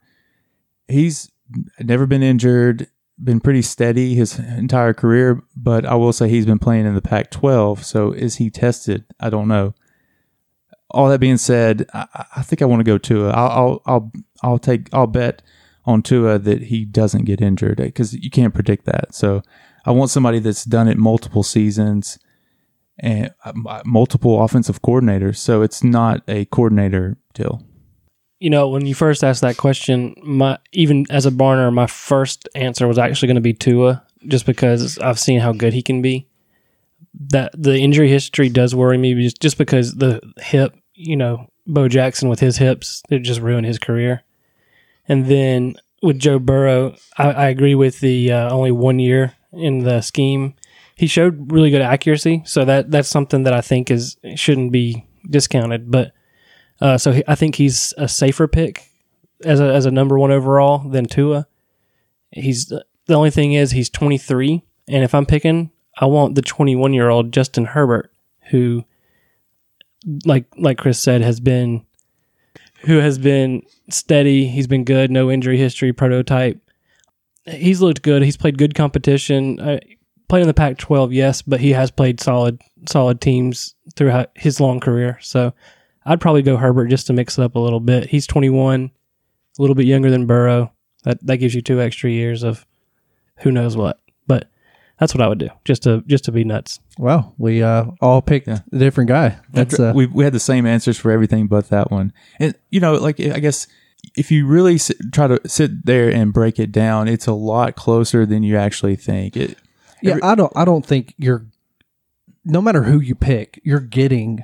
he's never been injured been pretty steady his entire career, but I will say he's been playing in the Pac 12. So is he tested? I don't know. All that being said, I, I think I want to go Tua. I'll, I'll, I'll, I'll take, I'll bet on Tua that he doesn't get injured because you can't predict that. So I want somebody that's done it multiple seasons and uh, multiple offensive coordinators. So it's not a coordinator deal. You know, when you first asked that question, my even as a Barner, my first answer was actually going to be Tua, just because I've seen how good he can be. That the injury history does worry me, just- just because the hip, you know, Bo Jackson with his hips, it just ruined his career. And then with Joe Burrow, I, I agree with the uh, only one year in the scheme. He showed really good accuracy, so that that's something that I think is shouldn't be discounted. But uh, so he, I think he's a safer pick as a as a number one overall than Tua. He's the only thing is he's 23, and if I'm picking, I want the 21 year old Justin Herbert, who, like like Chris said, has been who has been steady. He's been good, no injury history, prototype. He's looked good. He's played good competition. Uh, played in the Pac-12, yes, but he has played solid solid teams throughout his long career. So I'd probably go Herbert just to mix it up a little bit. He's 21, a little bit younger than Burrow. That that gives you two extra years of who knows what. But that's what I would do just to just to be nuts. Wow, we uh, all picked Yeah. a different guy. That's uh, we we had the same answers for everything but that one. And you know, like I guess if you really sit, try to sit there and break it down, it's a lot closer than you actually think. It, yeah. every- I don't. I don't think you're. No matter who you pick, you're getting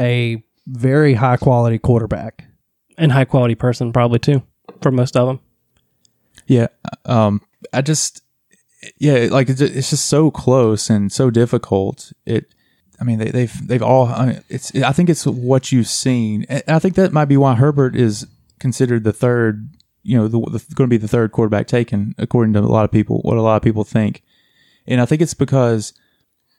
a very high quality quarterback. And high quality person probably too for most of them. Yeah. Um, I just, yeah, like it's, it's just so close and so difficult. It, I mean, they, they've they've all. I mean, it's. I think it's what you've seen. And I think that might be why Herbert is considered the third. You know, the, the going to be the third quarterback taken, according to a lot of people. What a lot of people think, and I think it's because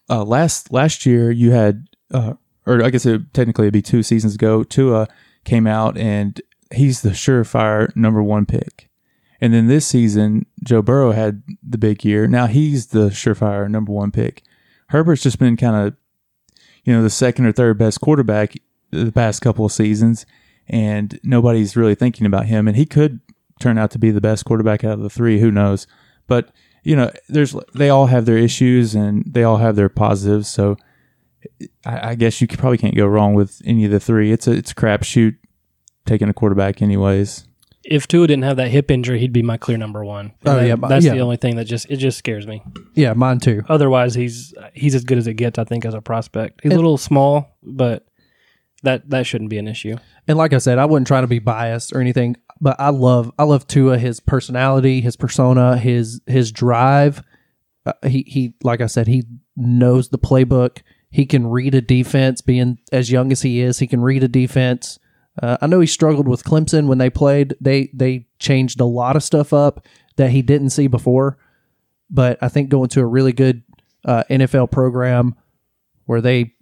uh, last last year you had, uh, or I guess it, technically it'd be two seasons ago. Tua came out and he's the surefire number one pick. And then this season, Joe Burrow had the big year. Now he's the surefire number one pick. Herbert's just been kind of, you know, the second or third best quarterback the past couple of seasons, and nobody's really thinking about him. And he could turn out to be the best quarterback out of the three. Who knows? But you know, there's they all have their issues and they all have their positives. So I, I guess you probably can't go wrong with any of the three. It's a it's a crapshoot taking a quarterback, anyways. If Tua didn't have that hip injury, he'd be my clear number one. Oh, and Oh, that- yeah, but- that's yeah. the only thing that just it just scares me. Yeah, mine too. Otherwise, he's he's as good as it gets. I think as a prospect, he's And- a little small, but that that shouldn't be an issue. And like I said, I wasn't trying to be biased or anything, but I love I love Tua, his personality, his persona, his his drive. Uh, he he like I said, he knows the playbook. He can read a defense. Being as young as he is, he can read a defense. Uh, I know he struggled with Clemson when they played. They they changed a lot of stuff up that he didn't see before. But I think going to a really good uh, NFL program where they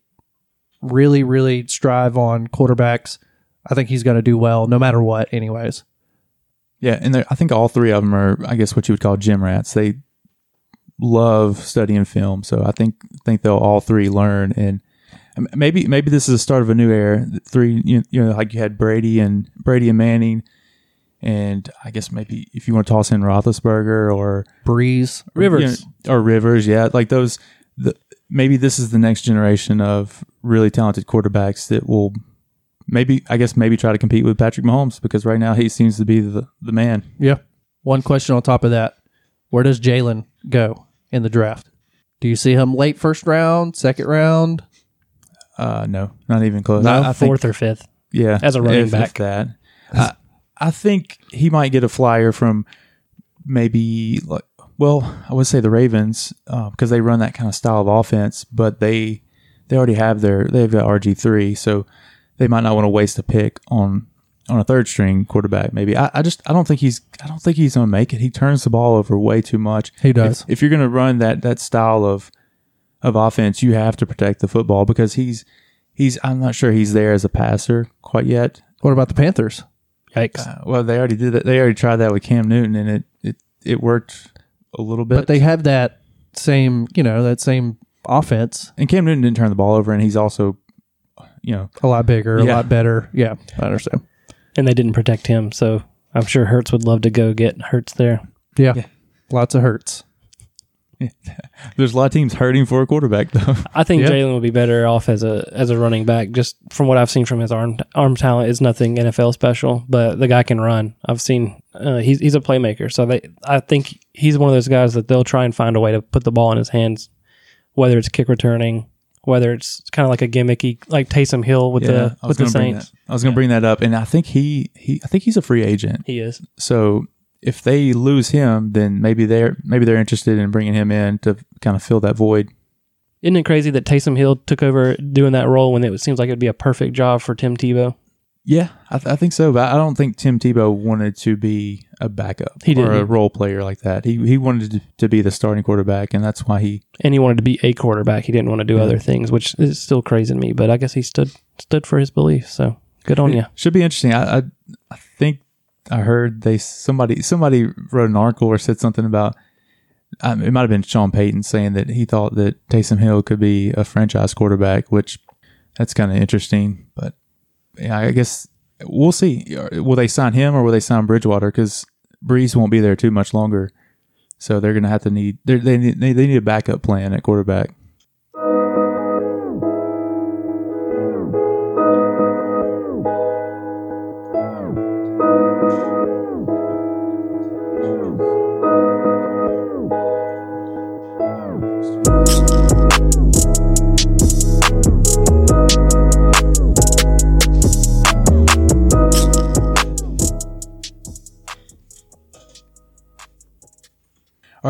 really really strive on quarterbacks, I think he's going to do well no matter what. Anyways, Yeah, and I think all three of them are, I guess, what you would call gym rats. They love studying film, so I think think they'll all three learn. And maybe maybe this is the start of a new era. Three, you, you know, like you had Brady and Brady and Manning, and I guess maybe if you want to toss in Roethlisberger or Brees, Rivers. you know, or Rivers, yeah, like those. The, maybe this is the next generation of really talented quarterbacks that will maybe, I guess, maybe try to compete with Patrick Mahomes because right now he seems to be the the man. yeah. One question on top of that: Where does Jalen go in the draft? Do you see him late first round, second round? Uh, no, not even close. No, I, I think, fourth or fifth. yeah, as a running if- back. if that. I, I think he might get a flyer from maybe like, well, I would say the Ravens uh, because they run that kind of style of offense, but they they already have their they've got RG three, so they might not want to waste a pick on on a third string quarterback. Maybe I, I just I don't think he's I don't think he's gonna make it. He turns the ball over way too much. He does. If, if you're gonna run that that style of of offense, you have to protect the football because he's he's I'm not sure he's there as a passer quite yet. What about the Panthers? Yikes! Uh, well, they already did that. They already tried that with Cam Newton, and it it, it worked a little bit. But they have that same, you know, that same offense, and Cam Newton didn't turn the ball over, and he's also, you know, a lot bigger, a lot better. Yeah, I understand. And they didn't protect him, so I'm sure Hurts would love to go get Hurts there. Yeah, Yeah. lots of hurts. There's a lot of teams hurting for a quarterback, though. I think Yeah. Jalen would be better off as a as a running back. Just from what I've seen from his arm arm talent, is nothing NFL special, but the guy can run. I've seen uh, he's he's a playmaker, so they I think he's one of those guys that they'll try and find a way to put the ball in his hands, whether it's kick returning, whether it's kind of like a gimmicky like Taysom Hill with the I with the Saints. I was going to bring that up, and I think he, he I think he's a free agent. He is. So if they lose him, then maybe they're maybe they're interested in bringing him in to kind of fill that void. Isn't it crazy that Taysom Hill took over doing that role when it seems like it'd be a perfect job for Tim Tebow? Yeah, I, th- I think so, but I don't think Tim Tebow wanted to be a backup He or a role player like that. He he wanted to, to be the starting quarterback, and that's why he. and he wanted to be a quarterback. He didn't want to do Yeah. other things, which is still crazy to me. But I guess he stood stood for his beliefs. So good on you. Should be interesting. I, I I I heard they somebody somebody wrote an article or said something about. Um, it might have been Sean Payton saying that he thought that Taysom Hill could be a franchise quarterback, which that's kind of interesting. But yeah, I guess we'll see. Will they sign him or will they sign Bridgewater? Because Brees won't be there too much longer, so they're going to have to need they're- need they need a backup plan at quarterback.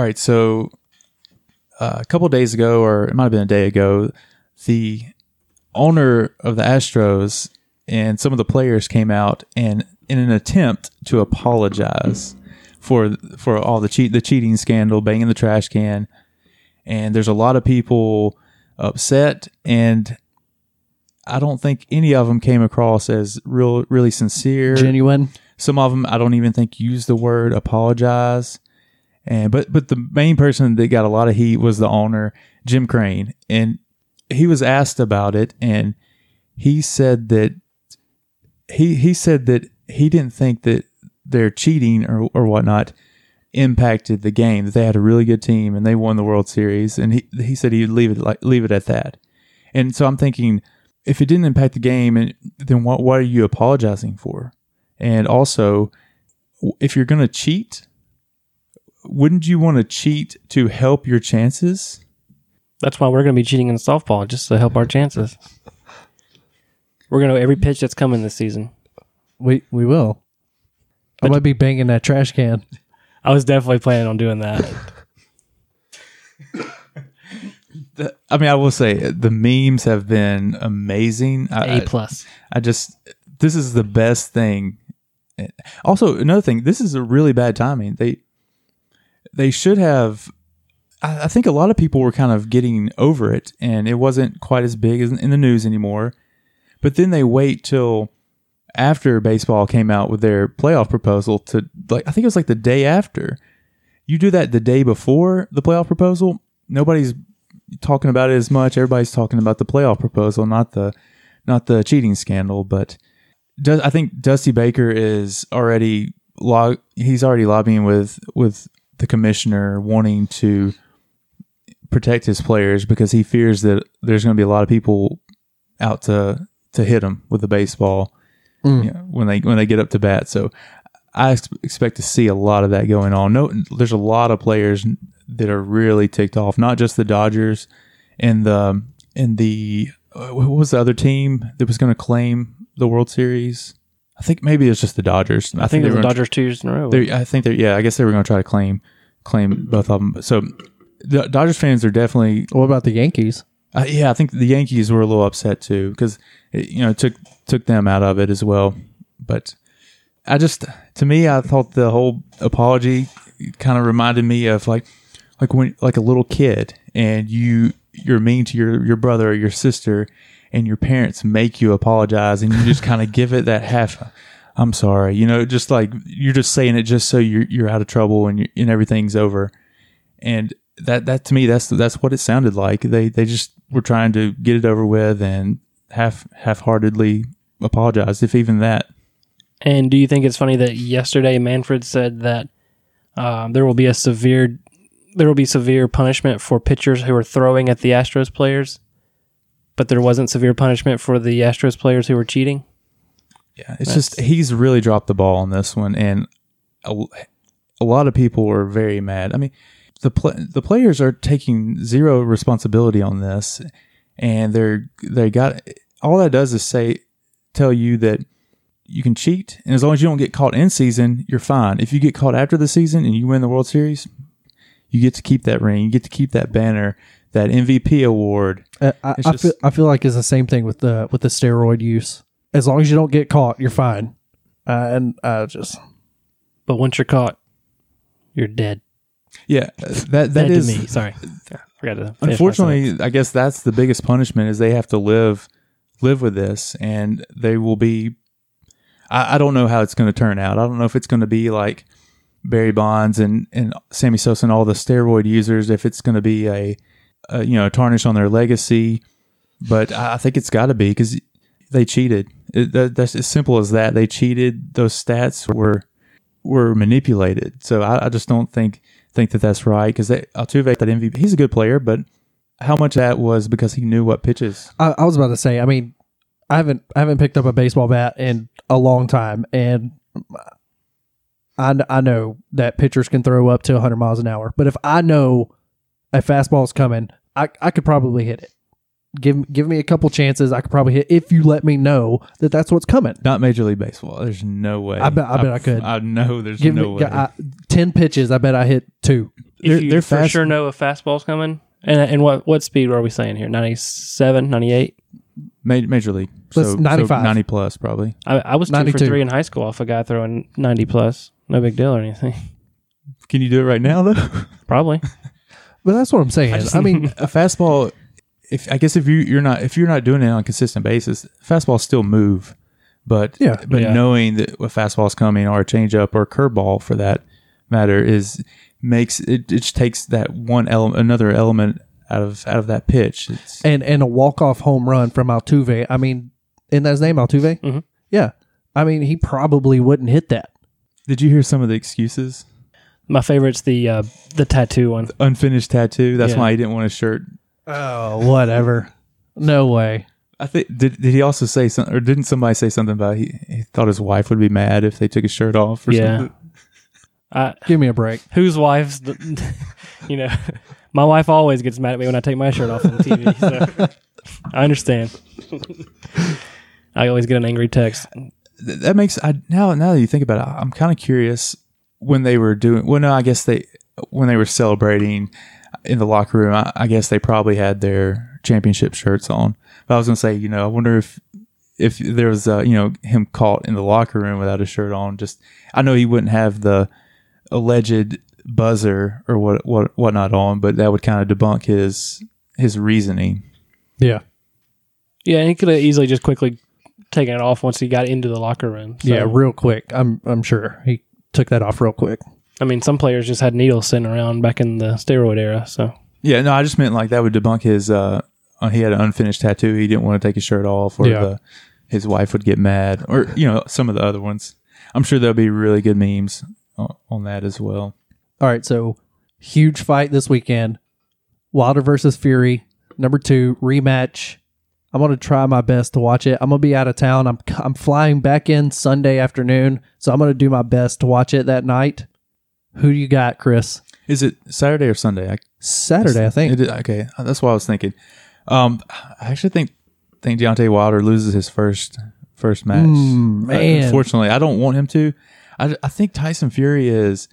Right, so uh, a couple days ago, or it might have been a day ago, the owner of the Astros and some of the players came out and, in an attempt to apologize for for all the cheat the cheating scandal, banging the trash can, and there's a lot of people upset, and I don't think any of them came across as real really sincere. Genuine. Some of them I don't even think used the word apologize. And but but the main person that got a lot of heat was the owner, Jim Crane, and he was asked about it, and he said that he he said that he didn't think that their cheating or or whatnot impacted the game. That they had a really good team and they won the World Series, and he he said he'd leave it like leave it at that. And so I'm thinking, if it didn't impact the game, and then what what are you apologizing for? And also, if you're going to cheat, wouldn't you want to cheat to help your chances? That's why we're going to be cheating in softball just to help our chances. We're going to every pitch that's coming this season. We we will. I might be banging that trash can. I was definitely planning on doing that. The- I mean, I will say the memes have been amazing. I, A I- plus. I just this is the best thing. Also, another thing, this is a really bad timing. They they should have. I, I think a lot of people were kind of getting over it, and it wasn't quite as big as in the news anymore. But then they wait till after baseball came out with their playoff proposal to like I think it was like the day after. You do that the day before the playoff proposal. Nobody's talking about it as much. Everybody's talking about the playoff proposal, not the not the cheating scandal. But does I think Dusty Baker is already log he's already lobbying with with the commissioner wanting to protect his players because he fears that there's going to be a lot of people out to to hit him with the baseball Mm. you know, when they when they get up to bat. So I ex- expect to see a lot of that going on. No, there's a lot of players that are really ticked off. Not just the Dodgers and the and the uh, what was the other team that was going to claim the World Series? I think maybe it's just the Dodgers. I think they were the gonna- Dodgers two years in a row. they I think they're yeah. I guess they were going to try to claim claim both of them. So the Dodgers fans are definitely What about the Yankees? uh, yeah, I think the Yankees were a little upset too because you know it took took them out of it as well. But I just to me, I thought the whole apology kind of reminded me of like like when like a little kid and you you're mean to your your brother or your sister and your parents make you apologize and you just kind of give it that half I'm sorry you know just like you're just saying it just so you're you're out of trouble and and everything's over. And that that to me that's that's what it sounded like. They they just were trying to get it over with and half half-heartedly apologized if even that. And do you think it's funny that yesterday Manfred said that um, there will be a severe there will be severe punishment for pitchers who are throwing at the Astros players, but there wasn't severe punishment for the Astros players who were cheating. Yeah, it's just he's really dropped the ball on this one, and a, a lot of people were very mad. I mean, the pl- the players are taking zero responsibility on this, and they're they got all that does is say tell you that you can cheat, and as long as you don't get caught in season, you're fine. If you get caught after the season and you win the World Series, you get to keep that ring, you get to keep that banner, that MVP award. Uh, I, It's I feel I feel like it's the same thing with the with the steroid use. As long as you don't get caught, you're fine. Uh, and uh, just But once you're caught, you're dead. Yeah, uh, that that dead is to me. Sorry, I forgot to. unfortunately i guess that's the biggest punishment is they have to live live with this and they will be i, I don't know how it's going to turn out i don't know if it's going to be like barry bonds and and sammy sosa and all the steroid users if it's going to be a, a you know tarnish on their legacy but i think it's got to be because they cheated it, that, that's as simple as that they cheated those stats were were manipulated so i, I just don't think think that that's right because Altuve that MVP he's a good player but how much that was because he knew what pitches I, I was about to say. I mean, I haven't I haven't picked up a baseball bat in a long time, and I I know that pitchers can throw up to 100 miles an hour. But if I know a fastball is coming, I I could probably hit it. Give give me a couple chances. I could probably hit if you let me know that that's what's coming. not major league baseball there's no way I bet- I bet I could. i know there's Give no me way I, ten pitches. I bet I hit two. If They're- you they're for fast- sure know a fastball's coming, and and what what speed are we saying here? 97, 98? Ma- major league Let's- so, 95. so 90 plus probably I, I was two 92. for three in high school off a guy throwing ninety plus. No big deal or anything. can you do it right now though Probably. But that's what I'm saying. I, mean, a fastball if i guess if you you're not if you're not doing it on a consistent basis fastballs still move but Yeah. but Yeah. knowing that a fastball is coming or a changeup or a curveball for that matter is makes it, it just takes that one element another element out of out of that pitch it's, and and a walk off home run from Altuve. I mean, isn't that his name, Altuve? Mhm. Yeah. I mean, he probably wouldn't hit that. did you hear some of the excuses My favorite's the uh, the tattoo one. unfinished tattoo that's Yeah. why he didn't want a shirt Oh, whatever. no way. I think did did he also say something or didn't somebody say something about he, he thought his wife would be mad if they took his shirt off or Yeah. something? I, Give me a break. whose wife's the, you know my wife always gets mad at me when i take my shirt off on tv so i understand i always get an angry text Th- that makes I now now that you think about it, I'm kind of curious when they were doing. Well, no, I guess they when they were celebrating in the locker room. I, I guess they probably had their championship shirts on. But I was gonna say, you know, I wonder if if there was uh, you know him caught in the locker room without a shirt on. Just I know he wouldn't have the alleged buzzer or what what whatnot on, but that would kind of debunk his his reasoning. Yeah. yeah and he could have easily just quickly taken it off once he got into the locker room so, Yeah, real quick. I'm I'm sure he took that off real quick. i mean some players just had needles sitting around back in the steroid era so Yeah, no, I just meant like that would debunk his. uh uh, He had an unfinished tattoo. He didn't want to take his shirt off, or Yeah. the, his wife would get mad, or you know some of the other ones. I'm sure there'll be really good memes on, on that as well. All right, so huge fight this weekend. Wilder versus Fury, number two rematch. I'm gonna try my best to watch it. I'm gonna be out of town. I'm I'm flying back in Sunday afternoon, so I'm gonna do my best to watch it that night. Who do you got, Chris? Is it Saturday or Sunday? I, Saturday, I think. Is- okay, that's what I was thinking. Um, I actually think think Deontay Wilder loses his first first match. Mm, Uh, man. unfortunately, I don't want him to. I, I think Tyson Fury is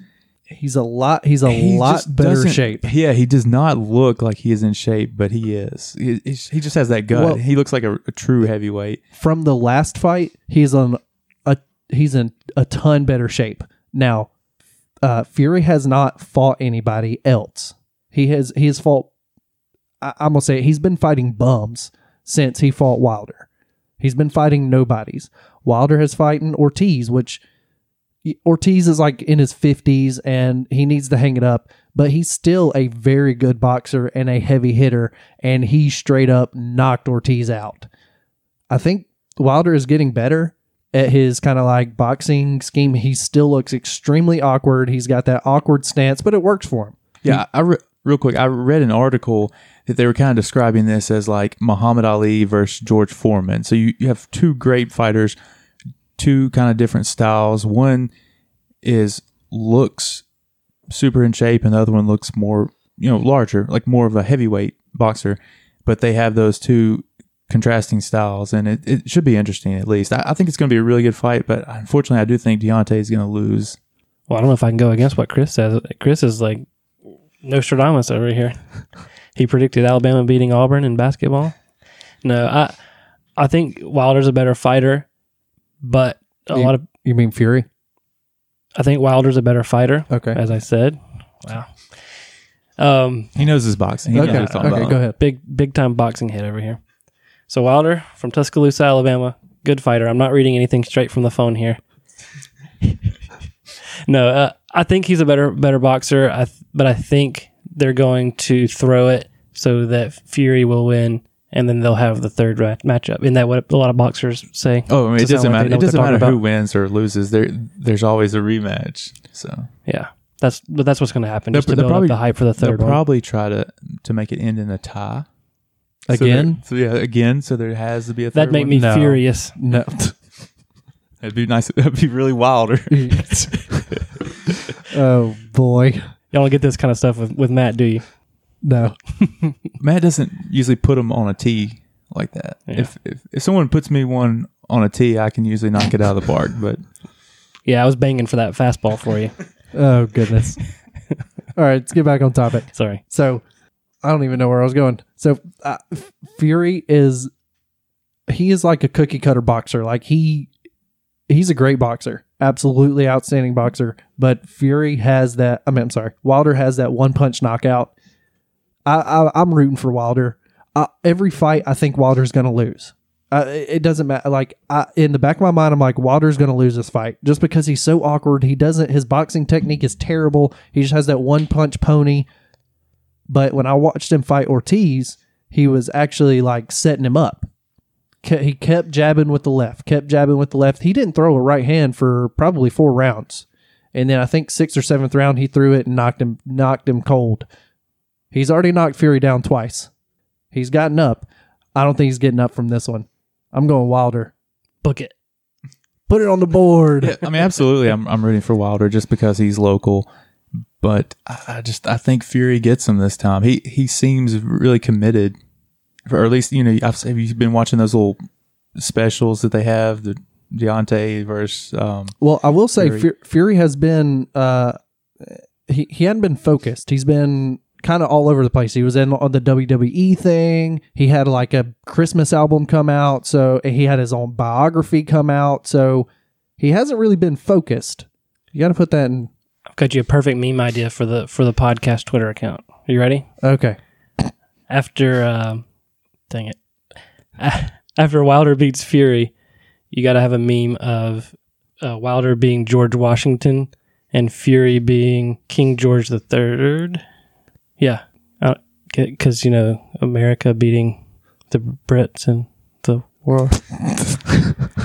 He's a lot. He's a he lot better shape. Yeah, he does not look like he is in shape, but he is. He, he just has that gut. Well- he looks like a, a true heavyweight. From the last fight, he's on a he's in a ton better shape now. Uh, Fury has not fought anybody else. He has he has fought. I, I'm gonna say he's been fighting bums since he fought Wilder. He's been fighting nobodies. Wilder has fighting Ortiz, which Ortiz is like in his 50s and he needs to hang it up, but he's still a very good boxer and a heavy hitter, and he straight up knocked Ortiz out. I think Wilder is getting better at his kind of like boxing scheme. He still looks extremely awkward. He's got that awkward stance, but it works for him. Yeah, I re- real quick. I read an article that they were kind of describing this as like Muhammad Ali versus George Foreman. So you, you have two great fighters, two kind of different styles. One is looks super in shape, and the other one looks more you know larger, like more of a heavyweight boxer. But they have those two contrasting styles, and it, it should be interesting at least. I, I think it's going to be a really good fight, but unfortunately, I do think Deontay is going to lose. Well, I don't know if I can go against what Chris says. Chris is like Nostradamus over here. he predicted Alabama beating Auburn in basketball. No, I I think Wilder's a better fighter, but a You- lot of You mean Fury? I think Wilder's a better fighter, Okay. as I said. Wow. Um, He knows his boxing. He knows Okay. what he's talking Okay. about. Go ahead. big big time boxing hit over here. So Wilder from Tuscaloosa, Alabama, good fighter. I'm not reading anything straight from the phone here. no, uh, I think he's a better better boxer. I th- but I think they're going to throw it so that Fury will win, and then they'll have the third ra- matchup. Isn't that what a lot of boxers say? Oh, I mean, it Does it doesn't like matter. It doesn't talking matter who wins or loses. There, there's always a rematch. So Yeah, that's but that's what's going to happen. They'll- Just to build probably- up the hype for the third. they'll one. probably try to to make it end in a tie So there- Again? So, yeah, again. So there has to be a. Third That'd make one. me No. furious. No. That'd be nice. That'd be really wilder. oh boy. Y'all don't get this kind of stuff with, with Matt, do you? No. Matt doesn't usually put them on a tee like that. Yeah. If, if if someone puts me one on a tee, I can usually knock it out of the park. But Yeah, I was banging for that fastball for you. Oh goodness. All right, let's get back on topic. Sorry. So I don't even know where I was going. So uh, Fury is he is like a cookie cutter boxer. Like he he's a great boxer, absolutely outstanding boxer. But Fury has that. I mean, I'm sorry, Wilder has that one punch knockout. I, I I'm rooting for Wilder. Uh, every fight, I think Wilder's going to lose. Uh, it it doesn't matter. Like I, in the back of my mind, I'm like Wilder's going to lose this fight just because he's so awkward. He doesn't. His boxing technique is terrible. He just has that one punch pony. But when I watched him fight Ortiz, he was actually like setting him up. He kept jabbing with the left, kept jabbing with the left. He didn't throw a right hand for probably four rounds, and then I think sixth or seventh round he threw it and knocked him knocked him cold. He's already knocked Fury down twice. He's gotten up. I don't think he's getting up from this one. I'm going Wilder. Book it. Put it on the board. yeah, I mean, absolutely, I'm I'm rooting for Wilder just because he's local. But I I just I think Fury gets him this time. He he seems really committed, or at least you know I've have you been watching those little specials that they have the Deontay versus um Well, I will say Fury. Fury, Fury has been uh he he hadn't been focused. He's been kind of all over the place. He was in on the WWE thing. He had like a Christmas album come out, so he had his own biography come out. So he hasn't really been focused. You got to put that in. I've got you a perfect meme idea for the for the podcast Twitter account. Are you ready? Okay. After um dang it. After Wilder beats Fury, you got to have a meme of uh, Wilder being George Washington and Fury being King George the Third. Yeah, because you know America beating the Brits and the world.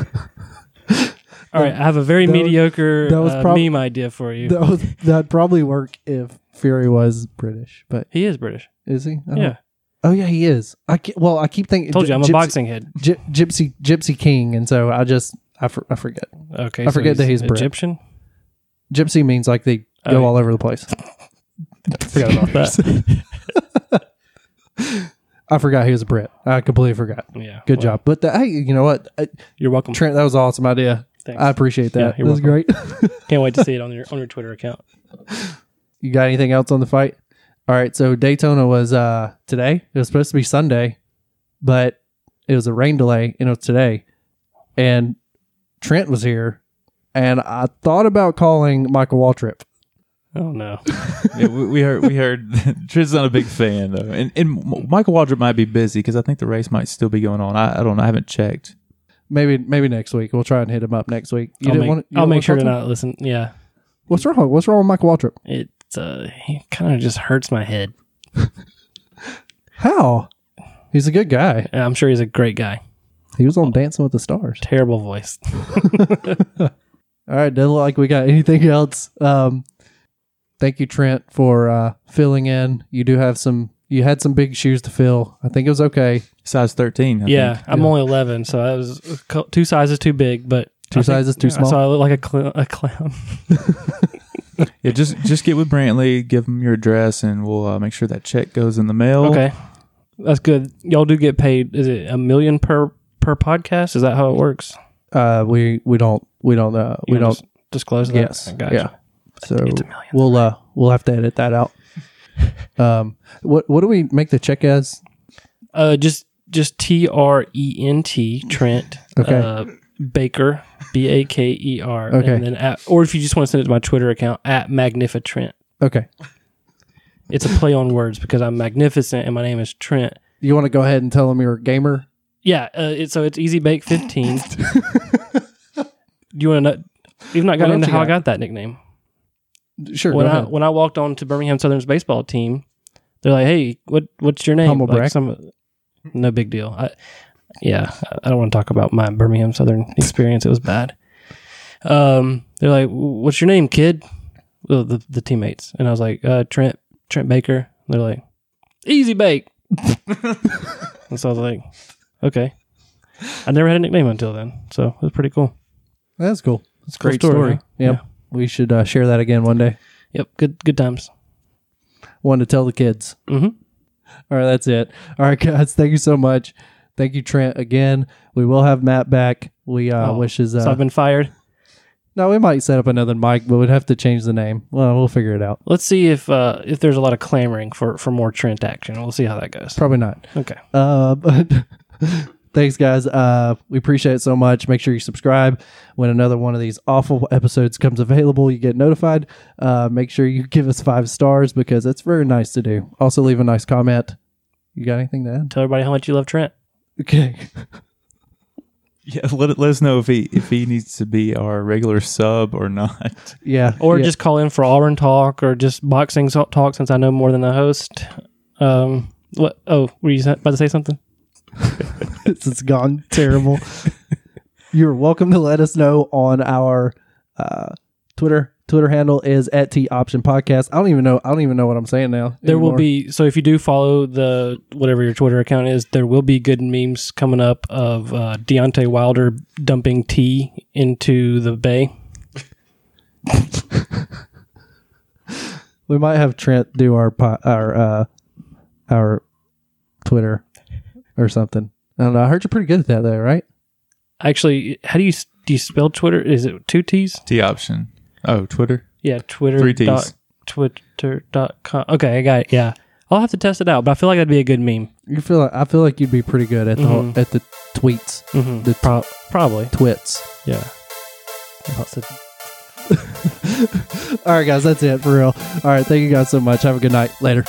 All right, I have a very That was- mediocre that was uh, prob- meme idea for you. That was, that'd probably work if Fury was British, but he is British. is he? Don't- Yeah, Oh yeah, he is. I ke- well, I keep thinking. told you I'm a Gypsy- boxing head. Gy- Gypsy Gypsy King, and so I just I, for, I forget. Okay, I forget that he's Brit. Egyptian. Gypsy means like they go Oh. all over the place. I forgot about that. I forgot he was a Brit. I completely forgot. Yeah, Good well, job. But the, hey, you know what, Uh, You're welcome. Trent? That was an awesome idea. Thanks. I appreciate that. Yeah, that was great. Can't wait to see it on your on your Twitter account. you got anything else on the fight? All right. So Daytona was uh today. It was supposed to be Sunday, but it was a rain delay, and it was today. And Trent was here, and I thought about calling Michael Waltrip. Oh no, yeah, we, we heard we heard Trent's not a big fan though, and and Michael Waltrip might be busy because I think the race might still be going on. I, I don't know. I haven't checked. Maybe maybe next week we'll try and hit him up next week. You I'll didn't make, want you I'll make sure talk to not listen. Yeah, What's wrong? What's wrong with Michael Waltrip? it uh, he kind of just hurts my head. How? He's a good guy. I'm sure he's a great guy. He was on Dancing with the Stars. Terrible voice. All right, doesn't look like we got anything else. Um, thank you, Trent, for uh, filling in. You do have some. You had some big shoes to fill. I think it was okay. Size 13. I yeah, think. I'm Yeah. only 11, so that was two sizes too big, but Two I think- sizes too small? So I look like a, cl- a clown. Yeah, just just get with Brantley, give him your address, and we'll uh, make sure that check goes in the mail. Okay, that's good. Y'all do get paid. Is it a million per per podcast? Is that how it works? Uh, we we don't we don't uh, You we don't. dis- disclose that. Yes. Gotcha. Yeah. So It's a million. we'll uh we'll have to edit that out. um, what what do we make the check as? Uh, just just T R E N T Trent. Okay. Uh, Baker B A K E R. Okay. And then at, or if you just want to send it to my Twitter account at Magnifitrent. Okay. It's a play on words because I'm magnificent and my name is Trent. You want to go ahead and tell them you're a gamer? Yeah. Uh, it, so it's Easy Bake 15. Do you want to? You've not gotten into how I got? got that nickname. Sure. when go I ahead. when I walked on to Birmingham Southern's baseball team, they're like, "Hey, what what's your name?" Humble like brag. some, no big deal. I, yeah, I don't want to talk about my Birmingham Southern experience. It was bad. Um, they're like, "What's your name, kid?" Well, the the teammates, and I was like, uh, "Trent Trent Baker." They're like, "Easy Bake," and so I was like, "Okay." I never had a nickname until then, so it was pretty cool. That's cool. That's a Cool great story, story. Yep. Yeah. We should uh, share that again one day. Yep, good good times. One to tell the kids. hmm All right, that's it. All right, guys. Thank you so much. Thank you, Trent. Again, we will have Matt back. We uh, Oh, wishes. Uh, so I've been fired. no, we might set up another mic, but we'd have to change the name. Well, we'll figure it out. Let's see if uh, if there's a lot of clamoring for, for more Trent action. We'll see how that goes. Probably not. Okay. Uh, but thanks, guys. Uh, we appreciate it so much. Make sure you subscribe when another one of these awful episodes comes available. You get notified. Uh, make sure you give us five stars because that's very nice to do. Also, leave a nice comment. You got anything to add? Tell everybody how much you love Trent. Okay. Yeah, let, let us know if he if he needs to be our regular sub or not. Yeah. Or yeah. just call in for Auburn talk or just boxing talk since I know more than the host. Um, what? Oh, were you about to say something? this has gone terrible. You're welcome to let us know on our uh, Twitter. Twitter handle is at T Option Podcast. I don't even know. I don't even know what I'm saying now. There will be so if you do follow the whatever your Twitter account is, there will be good memes coming up of uh, Deontay Wilder dumping tea into the bay. We might have Trent do our po- our uh, our Twitter or something. I. I heard you're pretty good at that, though, right? Actually, how do you do you spell Twitter? Is it two T's? T option. Oh, Twitter. Yeah, Twitter. Three Ts. Dot, Twitter.com. Okay, I got it. Yeah. I'll have to test it out, but I feel like that'd be a good meme. You feel like I feel like you'd be pretty good at the whole, Mhm. at the tweets, Mm-hmm. the Pro- probably. twits. Yeah. All right, guys, that's it for real. All right, thank you guys so much. Have a good night. Later.